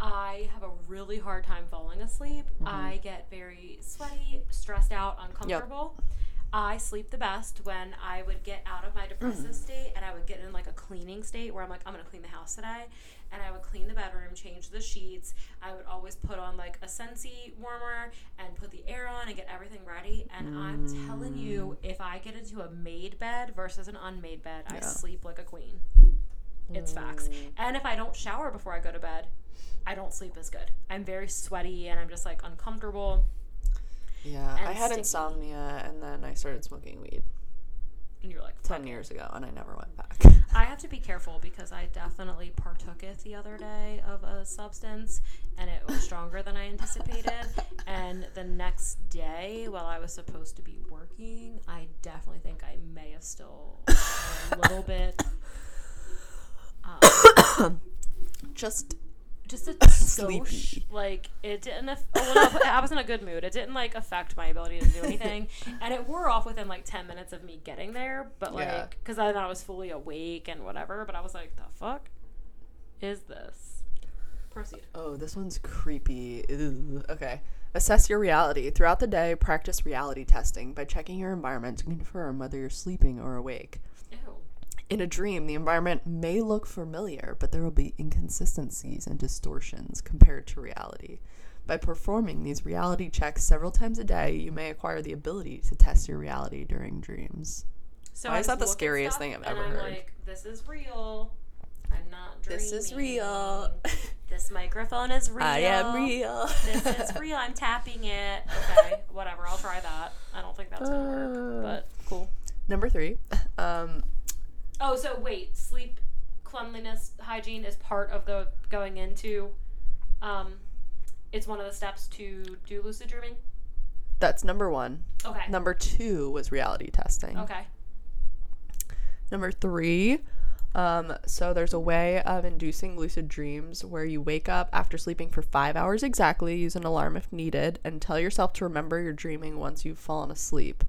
[SPEAKER 1] I have a really hard time falling asleep. I get very sweaty, stressed out, uncomfortable. I sleep the best when I would get out of my depressive state and I would get in like a cleaning state where I'm like, I'm gonna clean the house today. And I would clean the bedroom, change the sheets. I would always put on like a Scentsy warmer and put the air on and get everything ready. And I'm telling you, mm. if I get into a made bed versus an unmade bed, I sleep like a queen. It's facts. Mm. And if I don't shower before I go to bed, I don't sleep as good. I'm very sweaty and I'm just like uncomfortable.
[SPEAKER 2] Yeah, I had
[SPEAKER 1] sticky.
[SPEAKER 2] insomnia and then I started smoking weed
[SPEAKER 1] And you're like,
[SPEAKER 2] 10 years ago and I never went back.
[SPEAKER 1] I have to be careful because I definitely partook it the other day of a substance and it was stronger than I anticipated. and the next day, while I was supposed to be working, I definitely think I may have still a little bit. Um,
[SPEAKER 2] Just
[SPEAKER 1] just a
[SPEAKER 2] Sleepy.
[SPEAKER 1] skosh. Like it didn't. Aff- oh, well, no, I was in a good mood. It didn't like affect my ability to do anything, and it wore off within like ten minutes of me getting there. But like, because then I was fully awake and whatever. But I was like, the fuck. is this? Proceed.
[SPEAKER 2] Oh, this one's creepy. Ew. Okay. Assess your reality. Throughout the day, practice reality testing by checking your environment to confirm whether you're sleeping or awake.
[SPEAKER 1] Ew.
[SPEAKER 2] In a dream, the environment may look familiar, but there will be inconsistencies and distortions compared to reality. By performing these reality checks several times a day, you may acquire the ability to test your reality during dreams.
[SPEAKER 1] So
[SPEAKER 2] Why
[SPEAKER 1] I
[SPEAKER 2] is that the scariest thing I've ever
[SPEAKER 1] I'm
[SPEAKER 2] heard?
[SPEAKER 1] Like, this is real. I'm not dreaming.
[SPEAKER 2] This is real.
[SPEAKER 1] This microphone is real.
[SPEAKER 2] I am real.
[SPEAKER 1] this is real. I'm tapping it. Okay, whatever. I'll try that. I don't think that's gonna work, but cool.
[SPEAKER 2] Number three. Um,
[SPEAKER 1] Oh, so wait, sleep cleanliness hygiene is part of the going into. Um, it's one of the steps to do lucid dreaming.
[SPEAKER 2] that's number one.
[SPEAKER 1] Okay.
[SPEAKER 2] Number two was reality testing.
[SPEAKER 1] Okay.
[SPEAKER 2] Number three, um, so there's a way of inducing lucid dreams where you wake up after sleeping for five hours exactly, use an alarm if needed, and tell yourself to remember you're dreaming once you've fallen asleep.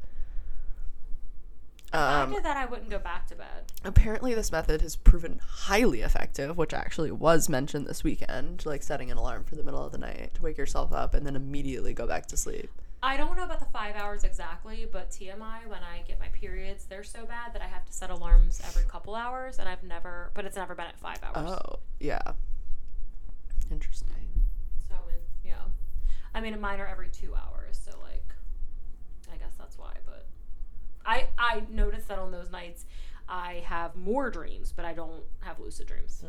[SPEAKER 2] Um,
[SPEAKER 1] did that, I wouldn't go back to bed.
[SPEAKER 2] apparently, this method has proven highly effective, which actually was mentioned this weekend, like setting an alarm for the middle of the night to wake yourself up and then immediately go back to sleep.
[SPEAKER 1] I don't know about the five hours exactly, but TMI, when I get my periods, they're so bad that I have to set alarms every couple hours, and I've never, but it's never been at five hours.
[SPEAKER 2] Oh, yeah. Interesting.
[SPEAKER 1] So, yeah. I mean, mine are every two hours, so, like, I guess that's why, but I, I noticed that on those nights, I have more dreams, but I don't have lucid dreams.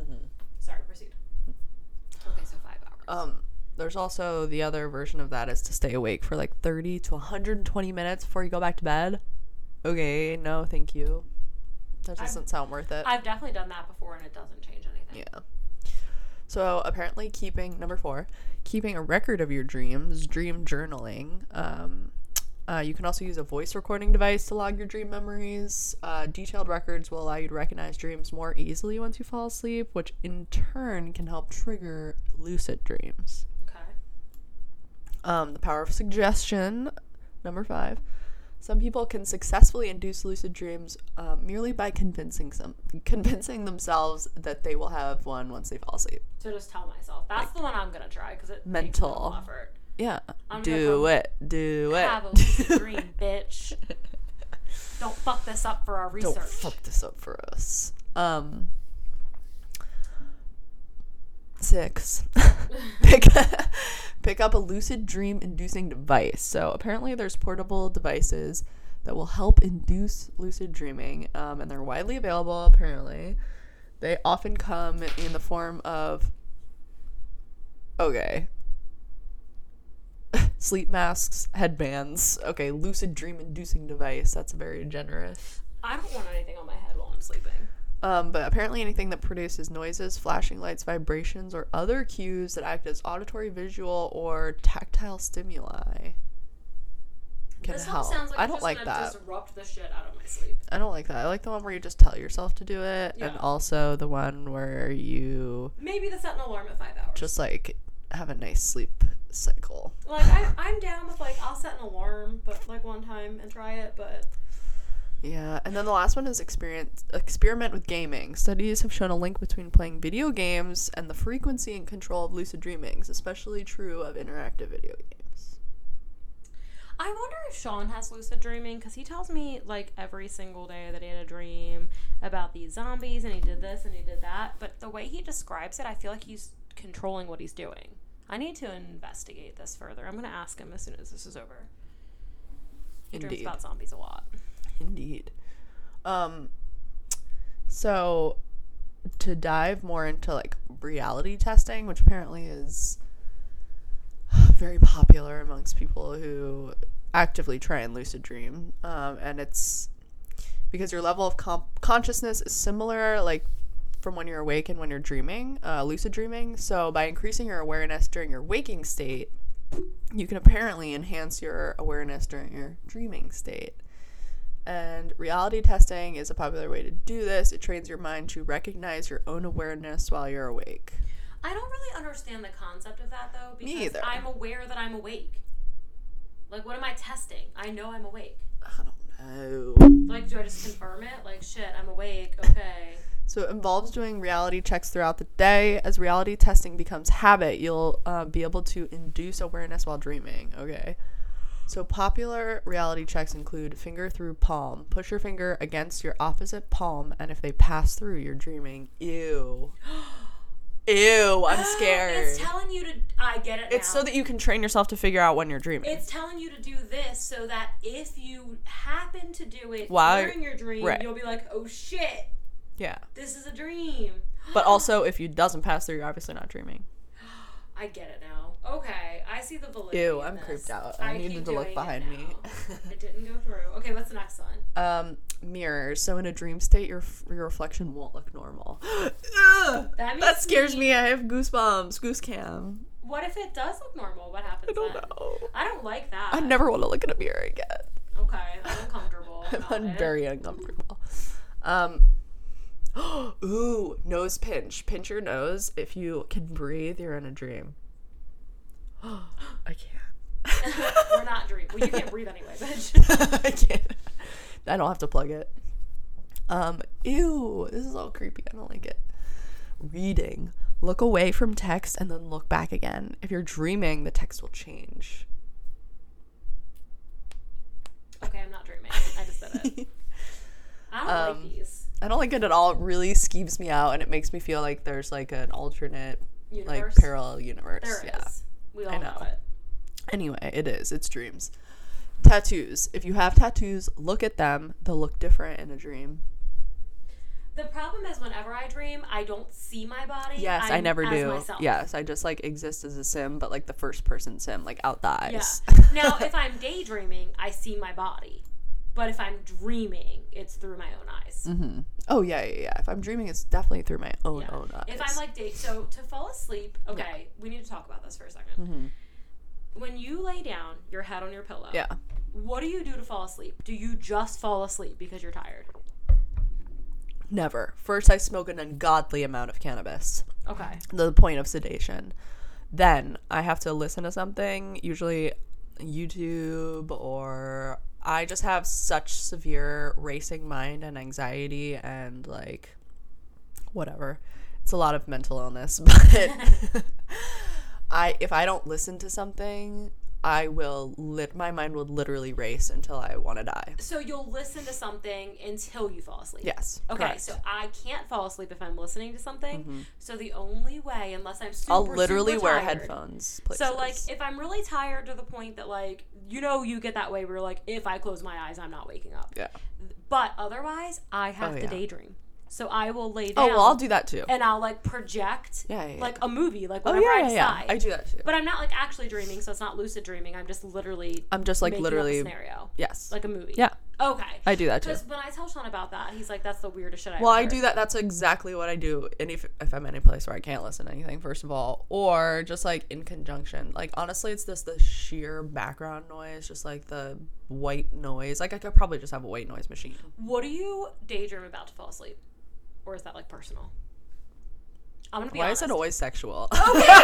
[SPEAKER 1] Sorry, proceed. Okay, so five hours.
[SPEAKER 2] Um, there's also the other version of that is to stay awake for like 30 to 120 minutes before you go back to bed. Okay, no, thank you. That doesn't sound worth it.
[SPEAKER 1] I've definitely done that before, and it doesn't change anything.
[SPEAKER 2] yeah. So apparently, keeping number four, keeping a record of your dreams, dream journaling. Um, uh, you can also use a voice recording device to log your dream memories. Uh, detailed records will allow you to recognize dreams more easily once you fall asleep, which in turn can help trigger lucid dreams.
[SPEAKER 1] Okay.
[SPEAKER 2] Um, the power of suggestion, number five. Some people can successfully induce lucid dreams uh, merely by convincing some convincing themselves that they will have one once they fall asleep.
[SPEAKER 1] So just tell myself. That's the one I'm gonna try because it
[SPEAKER 2] Mental.
[SPEAKER 1] effort.
[SPEAKER 2] Yeah,
[SPEAKER 1] I'm
[SPEAKER 2] do it, do it.
[SPEAKER 1] Have a lucid dream, bitch. Don't fuck this up for our research.
[SPEAKER 2] Don't fuck this up for us. Um, six. pick pick up a lucid dream inducing device. So apparently, there's portable devices that will help induce lucid dreaming, um, and they're widely available. Apparently, they often come in the form of okay. Sleep masks, headbands. Okay, lucid dream inducing device. That's very generous.
[SPEAKER 1] I don't want anything on my head while I'm sleeping.
[SPEAKER 2] Um, but apparently, anything that produces noises, flashing lights, vibrations, or other cues that act as auditory, visual, or tactile stimuli can
[SPEAKER 1] this
[SPEAKER 2] help.
[SPEAKER 1] sounds like
[SPEAKER 2] I don't like that.
[SPEAKER 1] disrupt the shit out of my sleep.
[SPEAKER 2] I don't like that. I like the one where you just tell yourself to do it, and also the one where you
[SPEAKER 1] Maybe the set an alarm at five hours.
[SPEAKER 2] just like have a nice sleep cycle.
[SPEAKER 1] like I, I'm down with like I'll set an alarm, but like one time and try it. But
[SPEAKER 2] Yeah, and then the last one is experience experiment with gaming. Studies have shown a link between playing video games and the frequency and control of lucid dreamings, especially true of interactive video games.
[SPEAKER 1] I wonder if Sean has lucid dreaming because he tells me like every single day that he had a dream about these zombies and he did this and he did that. But the way he describes it, I feel like he's controlling what he's doing. I need to investigate this further. I'm gonna ask him as soon as this is over. He dreams about zombies a lot.
[SPEAKER 2] Indeed. Um so to dive more into like reality testing, which apparently is very popular amongst people who actively try and lucid dream. Um, and it's because your level of comp- consciousness is similar, like from when you're awake and when you're dreaming, uh, lucid dreaming. So by increasing your awareness during your waking state, you can apparently enhance your awareness during your dreaming state. And reality testing is a popular way to do this. It trains your mind to recognize your own awareness while you're awake.
[SPEAKER 1] I don't really understand the concept of that though because
[SPEAKER 2] Me either.
[SPEAKER 1] I'm aware that I'm awake. Like, what am I testing? I know I'm awake.
[SPEAKER 2] I don't know.
[SPEAKER 1] Like, do I just confirm it? Like, shit, I'm awake. Okay.
[SPEAKER 2] So it involves doing reality checks throughout the day. As reality testing becomes habit, you'll uh, be able to induce awareness while dreaming. Okay. So popular reality checks include finger through palm. Push your finger against your opposite palm, and if they pass through, you're dreaming. Ew. Ew, I'm scared.
[SPEAKER 1] It's telling you to. I get it.
[SPEAKER 2] It's
[SPEAKER 1] now.
[SPEAKER 2] so that you can train yourself to figure out when you're dreaming.
[SPEAKER 1] It's telling you to do this so that if you happen to do it
[SPEAKER 2] While-
[SPEAKER 1] during your dream,
[SPEAKER 2] right.
[SPEAKER 1] you'll be like, "Oh shit,
[SPEAKER 2] yeah.
[SPEAKER 1] this is a dream."
[SPEAKER 2] But also, if you doesn't pass through, you're obviously not dreaming.
[SPEAKER 1] I get it now. Okay, I see the validity.
[SPEAKER 2] Ew, I'm
[SPEAKER 1] this.
[SPEAKER 2] creeped out. I needed to look behind me.
[SPEAKER 1] it didn't go through. Okay, what's the next one?
[SPEAKER 2] Um, mirrors. So in a dream state, your your reflection won't look normal.
[SPEAKER 1] That
[SPEAKER 2] that scares
[SPEAKER 1] me-
[SPEAKER 2] me. I have goosebumps. Goose cam.
[SPEAKER 1] What if it does look normal? What happens
[SPEAKER 2] I don't
[SPEAKER 1] then?
[SPEAKER 2] know.
[SPEAKER 1] I don't like that.
[SPEAKER 2] I never want to look in a mirror again.
[SPEAKER 1] Okay, I'm uncomfortable.
[SPEAKER 2] I'm
[SPEAKER 1] about
[SPEAKER 2] un-
[SPEAKER 1] it.
[SPEAKER 2] very uncomfortable. Um. Ooh, nose pinch. Pinch your nose. If you can breathe, you're in a dream. I can't.
[SPEAKER 1] We're not dreaming. Well, you can't breathe anyway, bitch.
[SPEAKER 2] I can't. I don't have to plug it. Um, ew, this is all creepy. I don't like it. Reading. Look away from text and then look back again. If you're dreaming, the text will change.
[SPEAKER 1] okay, I'm not dreaming. I just said it. I don't
[SPEAKER 2] Um,
[SPEAKER 1] like these.
[SPEAKER 2] I don't like it at all. It really skeeves me out and it makes me feel like there's like an alternate, like parallel universe.
[SPEAKER 1] There is.
[SPEAKER 2] yeah.
[SPEAKER 1] We all
[SPEAKER 2] I
[SPEAKER 1] know.
[SPEAKER 2] know.
[SPEAKER 1] it.
[SPEAKER 2] Anyway, it is. It's dreams. Tattoos. If you have tattoos, look at them. They'll look different in a dream.
[SPEAKER 1] The problem is whenever I dream, I don't see my body.
[SPEAKER 2] Yes, i
[SPEAKER 1] I'm
[SPEAKER 2] never do.
[SPEAKER 1] Myself.
[SPEAKER 2] Yes, I just like exist as a sim, but like the first person sim, like out the
[SPEAKER 1] Yeah.
[SPEAKER 2] eyes.
[SPEAKER 1] now, if I'm daydreaming, I see my body. But if I'm dreaming, it's through my own eyes.
[SPEAKER 2] Mm-hmm. Oh yeah, yeah, yeah. If I'm dreaming, it's definitely through my own
[SPEAKER 1] Yeah.
[SPEAKER 2] own eyes.
[SPEAKER 1] If I'm like day, so to fall asleep. Okay, we need to talk about this for a 2nd
[SPEAKER 2] Mhm.
[SPEAKER 1] When you lay down, your head on your pillow.
[SPEAKER 2] yeah,
[SPEAKER 1] What do you do to fall asleep? Do you just fall asleep because you're tired?
[SPEAKER 2] never. First, I smoke an ungodly amount of cannabis,
[SPEAKER 1] Okay.
[SPEAKER 2] the point of sedation. Then I have to listen to something, usually YouTube or I just have such severe racing mind and anxiety and like whatever. It's a lot of mental illness, but I if I don't listen to something, I will lit my mind will literally race until I want to die.
[SPEAKER 1] So you'll listen to something until you fall asleep.
[SPEAKER 2] Yes.
[SPEAKER 1] Okay,
[SPEAKER 2] correct.
[SPEAKER 1] so I can't fall asleep if I'm listening to something. Mm-hmm. So the only way, unless I'm super,
[SPEAKER 2] I'll literally
[SPEAKER 1] super
[SPEAKER 2] wear
[SPEAKER 1] tired-
[SPEAKER 2] headphones. Places.
[SPEAKER 1] So like, if I'm really tired to the point that like, you know, you get that way where like, if I close my eyes, I'm not waking up.
[SPEAKER 2] yeah.
[SPEAKER 1] But otherwise, I have
[SPEAKER 2] Oh,
[SPEAKER 1] to
[SPEAKER 2] yeah.
[SPEAKER 1] daydream. So I will lay down.
[SPEAKER 2] Oh well, I'll do that too.
[SPEAKER 1] and I'll like project
[SPEAKER 2] Yeah, yeah, yeah.
[SPEAKER 1] like a movie, like
[SPEAKER 2] Oh
[SPEAKER 1] whatever
[SPEAKER 2] yeah,
[SPEAKER 1] I
[SPEAKER 2] yeah, yeah.
[SPEAKER 1] decide.
[SPEAKER 2] I do that too.
[SPEAKER 1] But I'm not like actually dreaming, so it's not lucid dreaming. I'm just literally
[SPEAKER 2] I'm just like literally.
[SPEAKER 1] a scenario,
[SPEAKER 2] Yes.
[SPEAKER 1] like a movie.
[SPEAKER 2] yeah,
[SPEAKER 1] Okay.
[SPEAKER 2] I do that too.
[SPEAKER 1] Because when I tell Sean about that, he's like, "That's the weirdest shit I."
[SPEAKER 2] Well, I do that. That's exactly what I do. And if if I'm in a place where I can't listen to anything, first of all, or just like in conjunction. Like honestly, it's just the sheer background noise, just like the white noise. Like I could probably just have a white noise machine.
[SPEAKER 1] What do you daydream about to fall asleep, or is that like personal? I'm gonna be
[SPEAKER 2] Why
[SPEAKER 1] honest.
[SPEAKER 2] is it always sexual? Okay.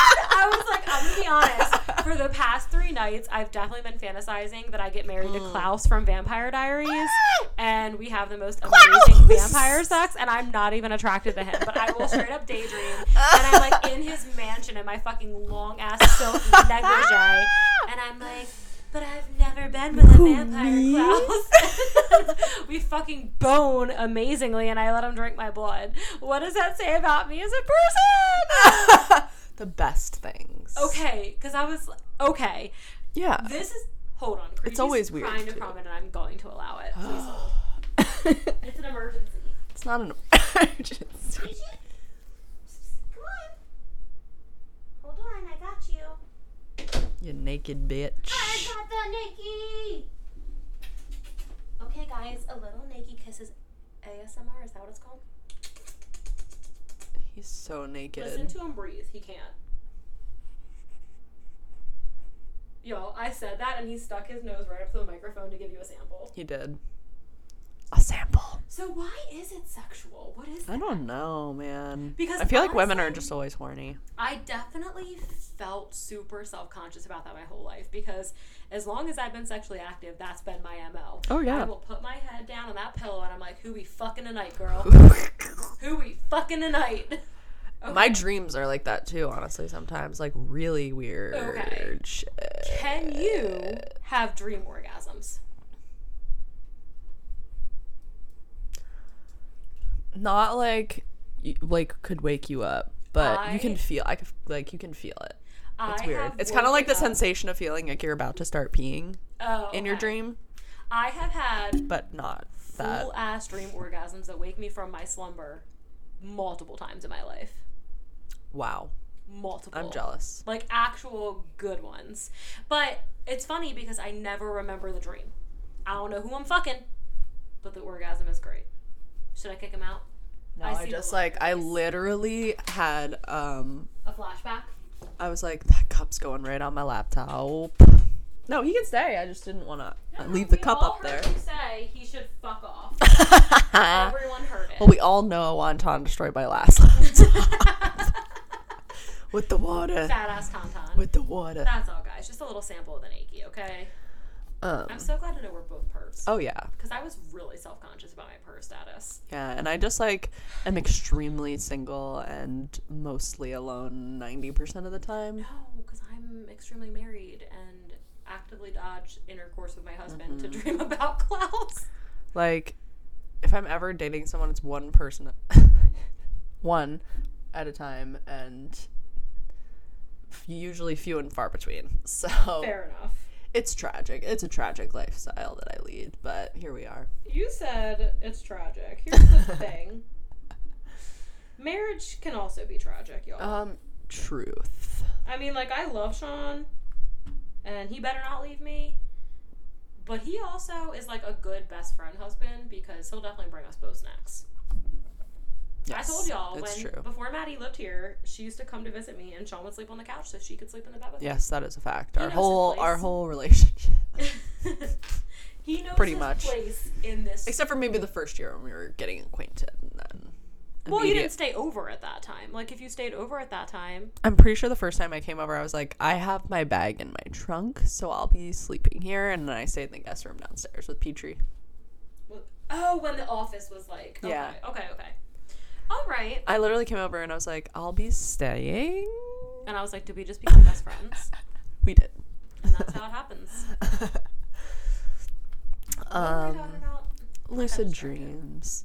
[SPEAKER 1] Oh I was like, I'm gonna be honest. For the past three nights, I've definitely been fantasizing that I get married to mm. Klaus from Vampire Diaries, and we have the most amazing vampire sex. And I'm not even attracted to him, but I will straight up daydream, and I'm like in his mansion in my fucking long ass silk negligee, and I'm like. But I've never been with a vampire,
[SPEAKER 2] me?
[SPEAKER 1] Klaus. we fucking bone amazingly, and I let him drink my blood. What does that say about me as a person?
[SPEAKER 2] the best things.
[SPEAKER 1] Okay, because I was okay.
[SPEAKER 2] Yeah.
[SPEAKER 1] This is hold on. Creepy's it's
[SPEAKER 2] always weird,
[SPEAKER 1] Trying to
[SPEAKER 2] too.
[SPEAKER 1] and I'm going to allow it. It's an emergency.
[SPEAKER 2] it's not an emergency.
[SPEAKER 1] Come on. Hold on, I got you.
[SPEAKER 2] You naked bitch.
[SPEAKER 1] I got the Nikki. Okay, guys, a little Nikki kisses ASMR. Is that what it's called?
[SPEAKER 2] He's so naked.
[SPEAKER 1] Listen to him breathe. He can't. Y'all, I said that, and he stuck his nose right up to the microphone to give you a sample.
[SPEAKER 2] He did. A sample.
[SPEAKER 1] So why is it sexual? What is it?
[SPEAKER 2] I
[SPEAKER 1] that?
[SPEAKER 2] don't know, man.
[SPEAKER 1] Because
[SPEAKER 2] I feel like women are just always horny.
[SPEAKER 1] I definitely felt super self conscious about that my whole life because as long as I've been sexually active, that's been my MO.
[SPEAKER 2] Oh, yeah.
[SPEAKER 1] I will put my head down on that pillow and I'm like, who we fucking tonight, girl? who we fucking tonight?
[SPEAKER 2] My dreams are like that too, honestly, sometimes. Like really weird
[SPEAKER 1] Okay.
[SPEAKER 2] shit.
[SPEAKER 1] Can you have dream orgasms?
[SPEAKER 2] Not like like could wake you up, but you can feel I could, like you can feel it. It's
[SPEAKER 1] I
[SPEAKER 2] weird. It's kind of like the
[SPEAKER 1] up-
[SPEAKER 2] sensation of feeling like you're about to start peeing
[SPEAKER 1] oh,
[SPEAKER 2] in your dream,
[SPEAKER 1] I have had
[SPEAKER 2] but not that.
[SPEAKER 1] full ass dream orgasms that wake me from my slumber multiple times in my life.
[SPEAKER 2] Wow.
[SPEAKER 1] Multiple.
[SPEAKER 2] I'm jealous.
[SPEAKER 1] Like actual good ones. But it's funny because I never remember the dream. I don't know who I'm fucking, but the orgasm is great. Should I kick him out?
[SPEAKER 2] No,
[SPEAKER 1] I
[SPEAKER 2] I, just like I literally had um
[SPEAKER 1] A flashback?
[SPEAKER 2] I was like that cup's going right on my laptop. No, he can stay. I just didn't want to leave the cup up there.
[SPEAKER 1] Say he should fuck off. Everyone heard it.
[SPEAKER 2] Well, we all know Wonton destroyed my last with the water.
[SPEAKER 1] Fat ass tauntaun.
[SPEAKER 2] With the water.
[SPEAKER 1] That's all, guys. Just a little sample of the Nike, okay?
[SPEAKER 2] Um,
[SPEAKER 1] I'm so glad to know we're both pervs.
[SPEAKER 2] oh yeah,
[SPEAKER 1] Because I was really self conscious about my perv status.
[SPEAKER 2] yeah, and I just like am extremely single and mostly alone ninety percent of the time.
[SPEAKER 1] No, because I'm extremely married and actively dodge intercourse with my husband to dream about Klaus.
[SPEAKER 2] Like, if I'm ever dating someone, it's one person, one at a time, and f- usually few and far between. So
[SPEAKER 1] Fair enough.
[SPEAKER 2] It's tragic. It's a tragic lifestyle that I lead, but here we are.
[SPEAKER 1] You said it's tragic. Here's the thing marriage can also be tragic, y'all.
[SPEAKER 2] Um, truth.
[SPEAKER 1] I mean, like, I love Sean, and he better not leave me. But he also is like a good best friend husband because he'll definitely bring us both snacks. I told y'all when
[SPEAKER 2] true.
[SPEAKER 1] before Maddie lived here, she used to come to visit me, and Sean would sleep on the couch so she could sleep in the bed with
[SPEAKER 2] Yes, that is a fact.
[SPEAKER 1] He
[SPEAKER 2] Our whole our whole relationship,
[SPEAKER 1] he knows
[SPEAKER 2] Pretty
[SPEAKER 1] his
[SPEAKER 2] much.
[SPEAKER 1] place in this.
[SPEAKER 2] except for maybe the first year when we were getting acquainted, and then.
[SPEAKER 1] well, you didn't stay over at that time. Like if you stayed over at that time,
[SPEAKER 2] I'm pretty sure the first time I came over, I was like, I have my bag in my trunk, so I'll be sleeping here. And then I stayed in the guest room downstairs with Petrie.
[SPEAKER 1] oh, when the office was like, okay,
[SPEAKER 2] Yeah.
[SPEAKER 1] okay, okay, all right.
[SPEAKER 2] I literally came over and I was like, I'll be staying.
[SPEAKER 1] And I was like, did we just become best friends?
[SPEAKER 2] We did.
[SPEAKER 1] And that's how it happens. What were we talking
[SPEAKER 2] um, lucid dreams.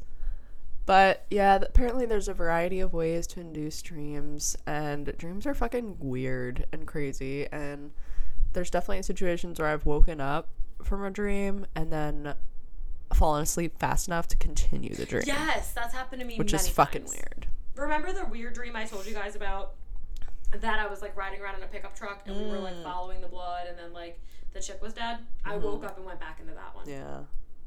[SPEAKER 2] But yeah, th- apparently there's a variety of ways to induce dreams, and dreams are fucking weird and crazy. And there's definitely situations where I've woken up from a dream and then fallen asleep fast enough to continue the dream,
[SPEAKER 1] Yes, that's happened to me.
[SPEAKER 2] which is fucking
[SPEAKER 1] times.
[SPEAKER 2] weird.
[SPEAKER 1] Remember the weird dream I told you guys about? That I was like riding around in a pickup truck and we were like
[SPEAKER 2] Mm.
[SPEAKER 1] following the blood and then like the chick was dead. I woke up and went back into that one.
[SPEAKER 2] Mm-hmm. Yeah,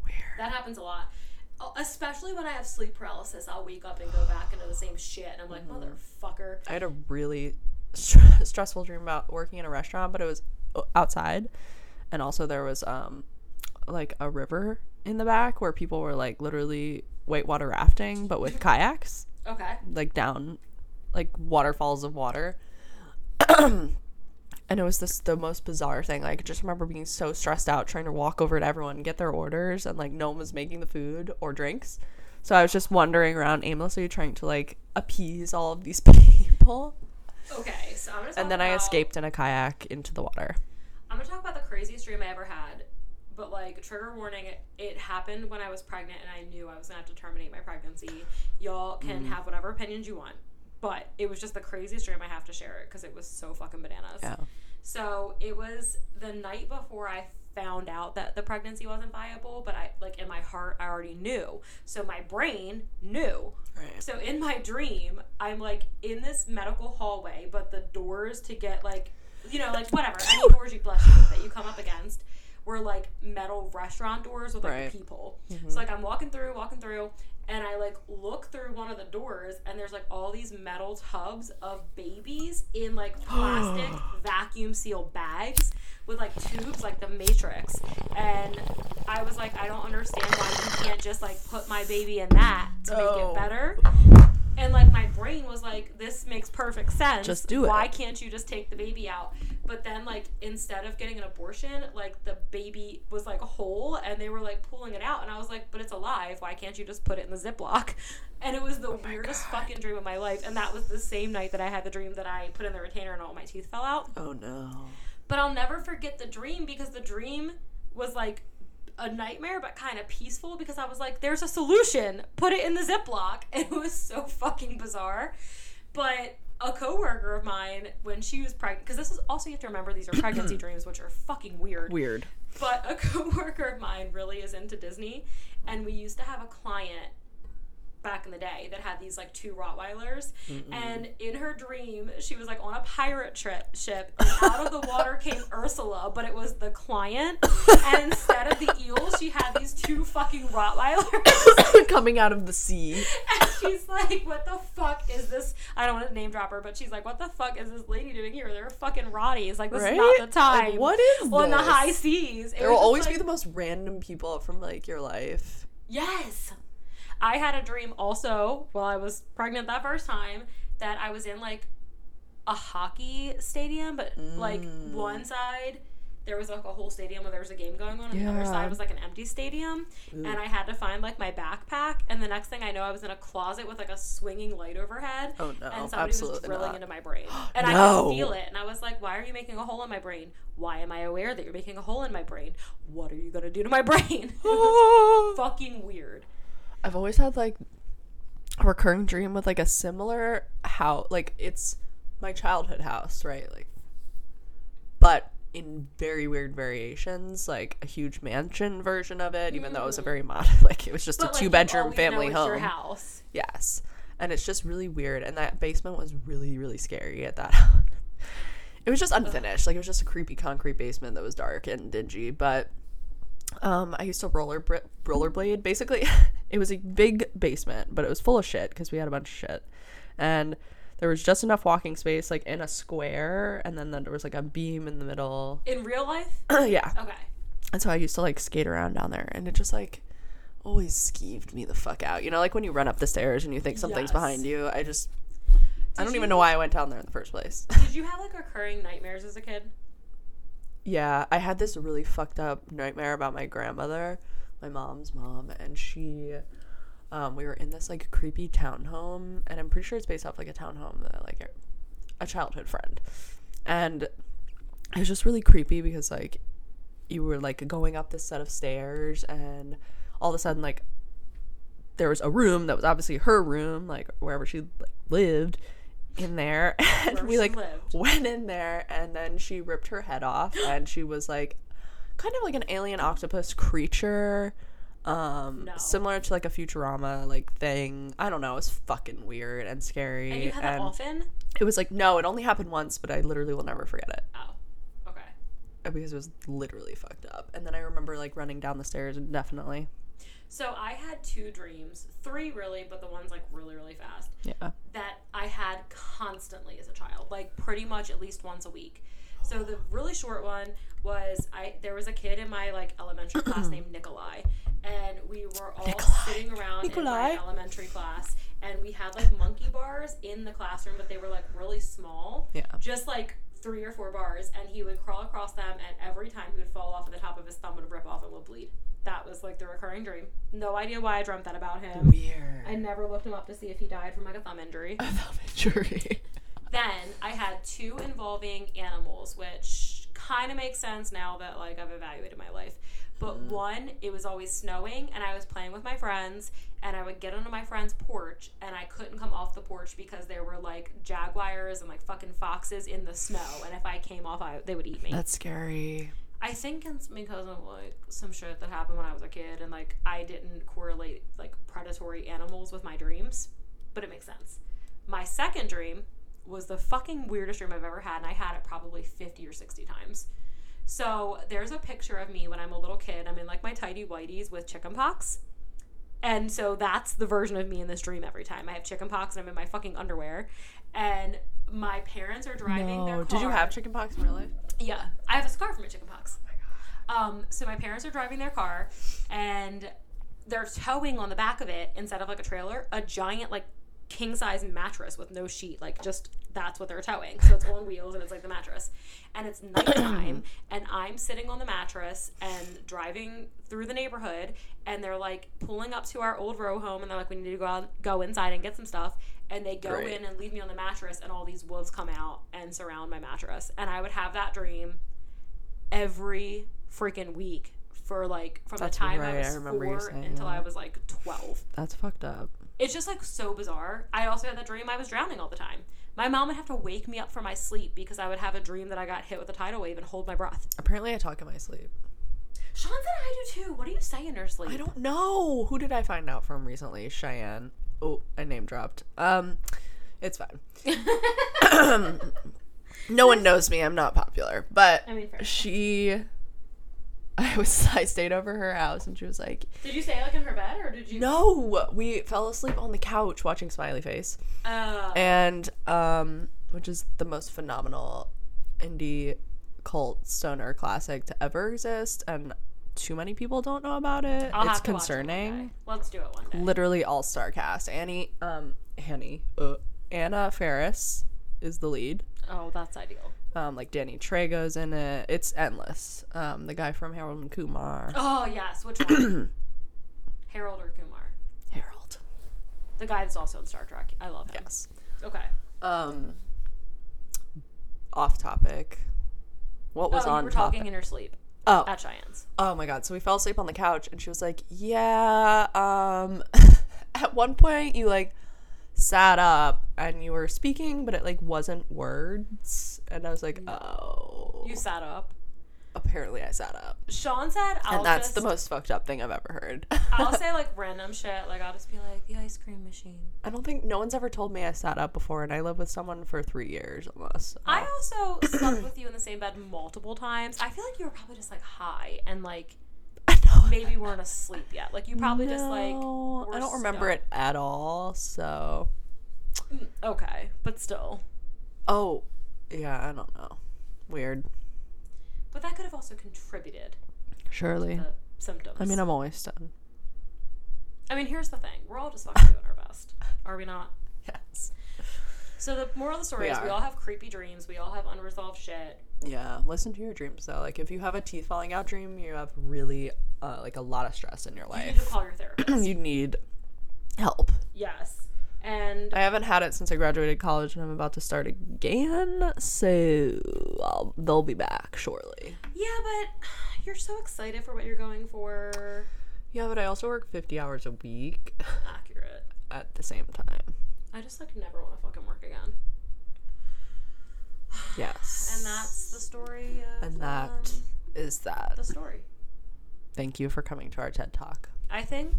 [SPEAKER 2] weird.
[SPEAKER 1] That happens a lot. Oh, Especially when I have sleep paralysis, I'll wake up and go back into the same shit and I'm like,
[SPEAKER 2] Mm-hmm.
[SPEAKER 1] motherfucker.
[SPEAKER 2] I had a really str- stressful dream about working in a restaurant, but it was outside, and also there was um like a river in the back where people were like literally whitewater rafting, but with kayaks,
[SPEAKER 1] Okay.
[SPEAKER 2] like down like waterfalls of water. and it was this the most bizarre thing. Like I just remember being so stressed out trying to walk over to everyone and get their orders and like no one was making the food or drinks. So I was just wandering around aimlessly trying to like appease all of these people.
[SPEAKER 1] Okay, so I'm gonna
[SPEAKER 2] And then I escaped in a kayak into the water.
[SPEAKER 1] I'm gonna talk about the craziest dream I ever had. But like trigger warning, it, it happened when I was pregnant and I knew I was gonna have to terminate my pregnancy. Y'all can
[SPEAKER 2] Mm.
[SPEAKER 1] have whatever opinions you want, but it was just the craziest dream. I have to share it because it was so fucking bananas.
[SPEAKER 2] Yeah.
[SPEAKER 1] So it was the night before I found out that the pregnancy wasn't viable, but I like in my heart I already knew. So my brain knew.
[SPEAKER 2] Right.
[SPEAKER 1] So in my dream, I'm like in this medical hallway, but the doors to get like, you know, like whatever, any doors you bless you that you come up against were like metal restaurant doors with like
[SPEAKER 2] Right.
[SPEAKER 1] a peephole. So mm-hmm. like I'm walking through, walking through, and I like look through one of the doors, and there's like all these metal tubs of babies in like plastic vacuum sealed bags with like tubes, like the Matrix, and I was like, I don't understand why you can't just like put my baby in that to make it better. And like my brain was like, this makes perfect sense.
[SPEAKER 2] Just do it.
[SPEAKER 1] Why can't you just take the baby out? But then like instead of getting an abortion, like the baby was like whole and they were like pulling it out and I was like, but it's alive. Why can't you just put it in the Ziploc? And it was the oh weirdest fucking dream of my life. And that was the same night that I had the dream that I put in the retainer and all my teeth fell out.
[SPEAKER 2] Oh no.
[SPEAKER 1] But I'll never forget the dream because the dream was like a nightmare, but kind of peaceful because I was like, there's a solution. Put it in the Ziploc. And it was so fucking bizarre. But a coworker of mine, when she was pregnant, because this is also, you have to remember these are pregnancy dreams, which are fucking weird.
[SPEAKER 2] Weird.
[SPEAKER 1] But a coworker of mine really is into Disney, and we used to have a client back in the day that had these like two Rottweilers, and in her dream she was like on a pirate trip ship, and out of the water came Ursula, but it was the client, and instead of the eel, she had these two fucking Rottweilers.
[SPEAKER 2] Coming out of the sea.
[SPEAKER 1] And she's like, what the fuck is this? I don't want to name drop her, but she's like, what the fuck is this lady doing here? They're fucking Rotties. Like, this is not the
[SPEAKER 2] Like,
[SPEAKER 1] time.
[SPEAKER 2] what is
[SPEAKER 1] On the high seas. It
[SPEAKER 2] There will always be the most random people from like your life.
[SPEAKER 1] Yes. I had a dream also while I was pregnant that first time that I was in like a hockey stadium, but like
[SPEAKER 2] Mm.
[SPEAKER 1] one side there was like a whole stadium where there was a game going on, and the other side was like an empty stadium. And I had to find like my backpack, and the next thing I know, I was in a closet with like a swinging light overhead.
[SPEAKER 2] Oh, no,
[SPEAKER 1] And somebody was drilling
[SPEAKER 2] not.
[SPEAKER 1] into my brain, and I could feel it. And I was like, "Why are you making a hole in my brain? Why am I aware that you're making a hole in my brain? What are you gonna do to my brain?" It was fucking weird.
[SPEAKER 2] I've always had like a recurring dream with like a similar house. Like it's my childhood house, right? Like, but in very weird variations, like a huge mansion version of it. Even though it was a very modest, like it was just
[SPEAKER 1] But,
[SPEAKER 2] a
[SPEAKER 1] like,
[SPEAKER 2] two bedroom family home.
[SPEAKER 1] House.
[SPEAKER 2] Yes. And it's just really weird. And that basement was really, really scary at that. it was just unfinished. Like it was just a creepy concrete basement that was dark and dingy. But um, I used to roller br- rollerblade. Basically, it was a big basement, but it was full of shit because we had a bunch of shit. And there was just enough walking space, like in a square, and then there was like a beam in the middle.
[SPEAKER 1] In real life?
[SPEAKER 2] yeah.
[SPEAKER 1] Okay.
[SPEAKER 2] And so I used to like skate around down there, and it just like always skeeved me the fuck out. You know, like when you run up the stairs and you think something's
[SPEAKER 1] Yes.
[SPEAKER 2] behind you. I just, I don't
[SPEAKER 1] you-
[SPEAKER 2] even know why I went down there in the first place.
[SPEAKER 1] Did you have like recurring nightmares as a kid?
[SPEAKER 2] Yeah, I had this really fucked up nightmare about my grandmother, my mom's mom, and she. Um, we were in this like creepy townhome, and I'm pretty sure it's based off like a townhome that like a, childhood friend, and it was just really creepy because like you were like going up this set of stairs, and all of a sudden like there was a room that was obviously her room, like wherever she like lived, in there, and we like
[SPEAKER 1] lived.
[SPEAKER 2] went in there, and then she ripped her head off, and she was like kind of like an alien octopus creature um
[SPEAKER 1] No.
[SPEAKER 2] similar to like a futurama like thing i don't know it was fucking weird and scary
[SPEAKER 1] And you had that often?
[SPEAKER 2] it was like no it only happened once but i literally will never forget it
[SPEAKER 1] Oh. Okay.
[SPEAKER 2] because it was literally fucked up and then i remember like running down the stairs and definitely
[SPEAKER 1] So I had two dreams, three really, but the one's like really, really fast,
[SPEAKER 2] yeah
[SPEAKER 1] that I had constantly as a child, like pretty much at least once a week. So the really short one was I there was a kid in my like elementary class named Nikolai, and we were all
[SPEAKER 2] Nikolai.
[SPEAKER 1] sitting around in my elementary class, and we had like monkey bars in the classroom, but they were like really small.
[SPEAKER 2] Yeah.
[SPEAKER 1] Just like three or four bars, and he would crawl across them, and every time he would fall off, and the top of his thumb would rip off and would bleed. That was like the recurring dream. No idea why I dreamt that about him.
[SPEAKER 2] weird
[SPEAKER 1] I never looked him up to see if he died from like a thumb injury.
[SPEAKER 2] jury
[SPEAKER 1] then I had two involving animals, which kind of makes sense now that like I've evaluated my life. But mm-hmm. one, it was always snowing, and I was playing with my friends, and I would get onto my friend's porch, and I couldn't come off the porch because there were like jaguars and like fucking foxes in the snow, and if I came off, I, they would eat me.
[SPEAKER 2] that's scary
[SPEAKER 1] I think it's because of like some shit that happened when I was a kid, and like I didn't correlate like predatory animals with my dreams, but it makes sense. My second dream was the fucking weirdest dream I've ever had, and I had it probably 50 or 60 times. So there's a picture of me when I'm a little kid. I'm in like my tidy whities with chicken pox. And so that's the version of me in this dream every time. I have chicken pox and I'm in my fucking underwear. And my parents are driving their
[SPEAKER 2] no
[SPEAKER 1] car.
[SPEAKER 2] did you have chicken pox in real life
[SPEAKER 1] Yeah. I have a scar from a chicken pox. Um, so my parents are driving their car, and they're towing on the back of it instead of like a trailer, a giant like king size mattress with no sheet. Like just that's what they're towing. So it's on wheels and it's like the mattress. And it's nighttime and I'm sitting on the mattress and driving through the neighborhood and they're like pulling up to our old row home and they're like, We need to go out, go inside and get some stuff and they go
[SPEAKER 2] Great.
[SPEAKER 1] in and leave me on the mattress and all these wolves come out and surround my mattress. And I would have that dream every freaking week for like from
[SPEAKER 2] That's
[SPEAKER 1] the time
[SPEAKER 2] right,
[SPEAKER 1] I
[SPEAKER 2] I
[SPEAKER 1] was
[SPEAKER 2] you
[SPEAKER 1] four until I was like twelve
[SPEAKER 2] That's fucked up.
[SPEAKER 1] It's just like so bizarre. I also had that dream I was drowning all the time. My mom would have to wake me up from my sleep because I would have a dream that I got hit with a tidal wave and hold my breath.
[SPEAKER 2] Apparently, I talk in my sleep.
[SPEAKER 1] Sean said I do too. What do you say in your sleep?
[SPEAKER 2] I don't know. Who did I find out from recently? Cheyenne. Oh, I name dropped. Um, it's fine. no one knows me. I'm not popular, but
[SPEAKER 1] I mean,
[SPEAKER 2] she. I was. I stayed over her house, and she was like,
[SPEAKER 1] Did you say like in her bed or did you?
[SPEAKER 2] "No, we fell asleep on the couch watching Smiley Face."
[SPEAKER 1] Uh,
[SPEAKER 2] and um, which is the most phenomenal indie cult stoner classic to ever exist, and too many people don't know about it.
[SPEAKER 1] I'll
[SPEAKER 2] it's
[SPEAKER 1] have to watch it one
[SPEAKER 2] concerning.
[SPEAKER 1] day. Let's do it one day.
[SPEAKER 2] Literally all star cast. Annie, um, Annie, uh, Anna Faris is the lead.
[SPEAKER 1] Oh, that's ideal.
[SPEAKER 2] Um, like Danny Trejo's in it. It's endless. Um, the guy from Harold and Kumar.
[SPEAKER 1] Oh yes, which one? Harold or Kumar?
[SPEAKER 2] Harold.
[SPEAKER 1] The guy that's also in Star Trek. I love him.
[SPEAKER 2] Yes.
[SPEAKER 1] Okay.
[SPEAKER 2] Um. Off topic. What was
[SPEAKER 1] oh,
[SPEAKER 2] on
[SPEAKER 1] you were
[SPEAKER 2] topic?
[SPEAKER 1] talking in your sleep
[SPEAKER 2] oh,
[SPEAKER 1] at Cheyenne's.
[SPEAKER 2] Oh my god. So we fell asleep on the couch and she was like, "Yeah, um at one point you like sat up and you were speaking, but it like wasn't words." And I was like, mm. "Oh."
[SPEAKER 1] You sat up.
[SPEAKER 2] Apparently I sat up.
[SPEAKER 1] Sean said, "I'll
[SPEAKER 2] And that's
[SPEAKER 1] just,
[SPEAKER 2] the most fucked up thing I've ever heard.
[SPEAKER 1] I'll say like random shit. Like I'll just be like the ice cream machine.
[SPEAKER 2] I don't think no one's ever told me I sat up before and I lived with someone for 3 years almost.
[SPEAKER 1] I also slept with you in the same bed multiple times. I feel like you were probably just like high and like
[SPEAKER 2] know.
[SPEAKER 1] maybe weren't asleep yet. Like you probably just like
[SPEAKER 2] I don't remember
[SPEAKER 1] stoned.
[SPEAKER 2] it at all. So, mm,
[SPEAKER 1] Okay, but still.
[SPEAKER 2] oh, yeah, I don't know. Weird.
[SPEAKER 1] But that could have also contributed
[SPEAKER 2] Surely.
[SPEAKER 1] the symptoms.
[SPEAKER 2] I mean, I'm always done.
[SPEAKER 1] I mean, here's the thing: we're all just fucking doing our best, are we not?
[SPEAKER 2] Yes.
[SPEAKER 1] So the moral of the story
[SPEAKER 2] We
[SPEAKER 1] is we all have creepy dreams. We all have unresolved shit.
[SPEAKER 2] Yeah. Listen to your dreams though. Like if you have a teeth falling out dream, you have really uh, like a lot of stress in your life.
[SPEAKER 1] You need to call your therapist.
[SPEAKER 2] you need help.
[SPEAKER 1] yes, and
[SPEAKER 2] I haven't had it since I graduated college, and I'm about to start again. So I'll, they'll be back shortly.
[SPEAKER 1] yeah, but you're so excited for what you're going for.
[SPEAKER 2] Yeah, but I also work 50 hours a week
[SPEAKER 1] Accurate.
[SPEAKER 2] at the same time.
[SPEAKER 1] I just like never want to fucking work again.
[SPEAKER 2] Yes.
[SPEAKER 1] And that's the story of
[SPEAKER 2] and that
[SPEAKER 1] um,
[SPEAKER 2] is that.
[SPEAKER 1] the story.
[SPEAKER 2] Thank you for coming to our TED Talk.
[SPEAKER 1] I think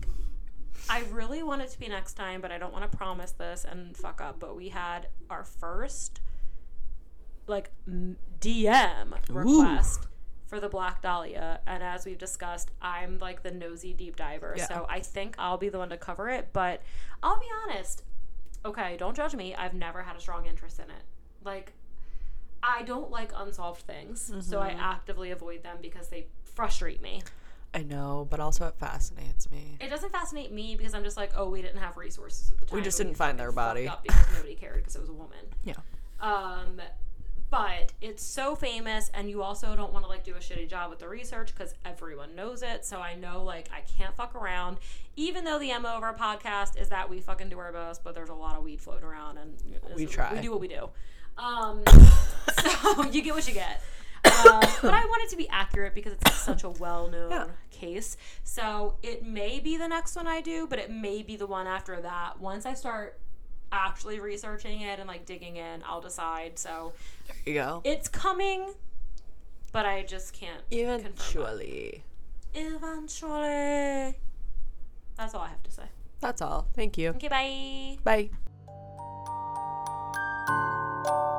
[SPEAKER 1] I really want it to be next time, but I don't want to promise this and fuck up. But we had our first like DM request for the Black Dahlia, and as we've discussed, I'm like the nosy deep diver,
[SPEAKER 2] Yeah.
[SPEAKER 1] so I think I'll be the one to cover it. But I'll be honest. Okay, don't judge me. I've never had a strong interest in it. Like, I don't like unsolved things, so I actively avoid them because they frustrate me.
[SPEAKER 2] I know, but also it fascinates me.
[SPEAKER 1] It doesn't fascinate me because I'm just like, oh, we didn't have resources at the time.
[SPEAKER 2] We just didn't find their body.
[SPEAKER 1] because nobody cared because it was a woman.
[SPEAKER 2] Yeah.
[SPEAKER 1] Um, but it's so famous, and you also don't want to like do a shitty job with the research because everyone knows it. So I know like I can't fuck around. Even though the mo of our podcast is that we fucking do our best, but there's a lot of weed floating around, and
[SPEAKER 2] We try.
[SPEAKER 1] We do what we do. Um, so you get what you get. Um, but I want it to be accurate because it's such a well-known
[SPEAKER 2] Yeah.
[SPEAKER 1] case. So it may be the next one I do, but it may be the one after that. Once I start actually researching it and like digging in, I'll decide. So
[SPEAKER 2] There you go.
[SPEAKER 1] it's coming, but I just can't.
[SPEAKER 2] Eventually.
[SPEAKER 1] Eventually. That's all I have to say.
[SPEAKER 2] That's all. Thank you.
[SPEAKER 1] Okay, bye.
[SPEAKER 2] Bye. Thank you.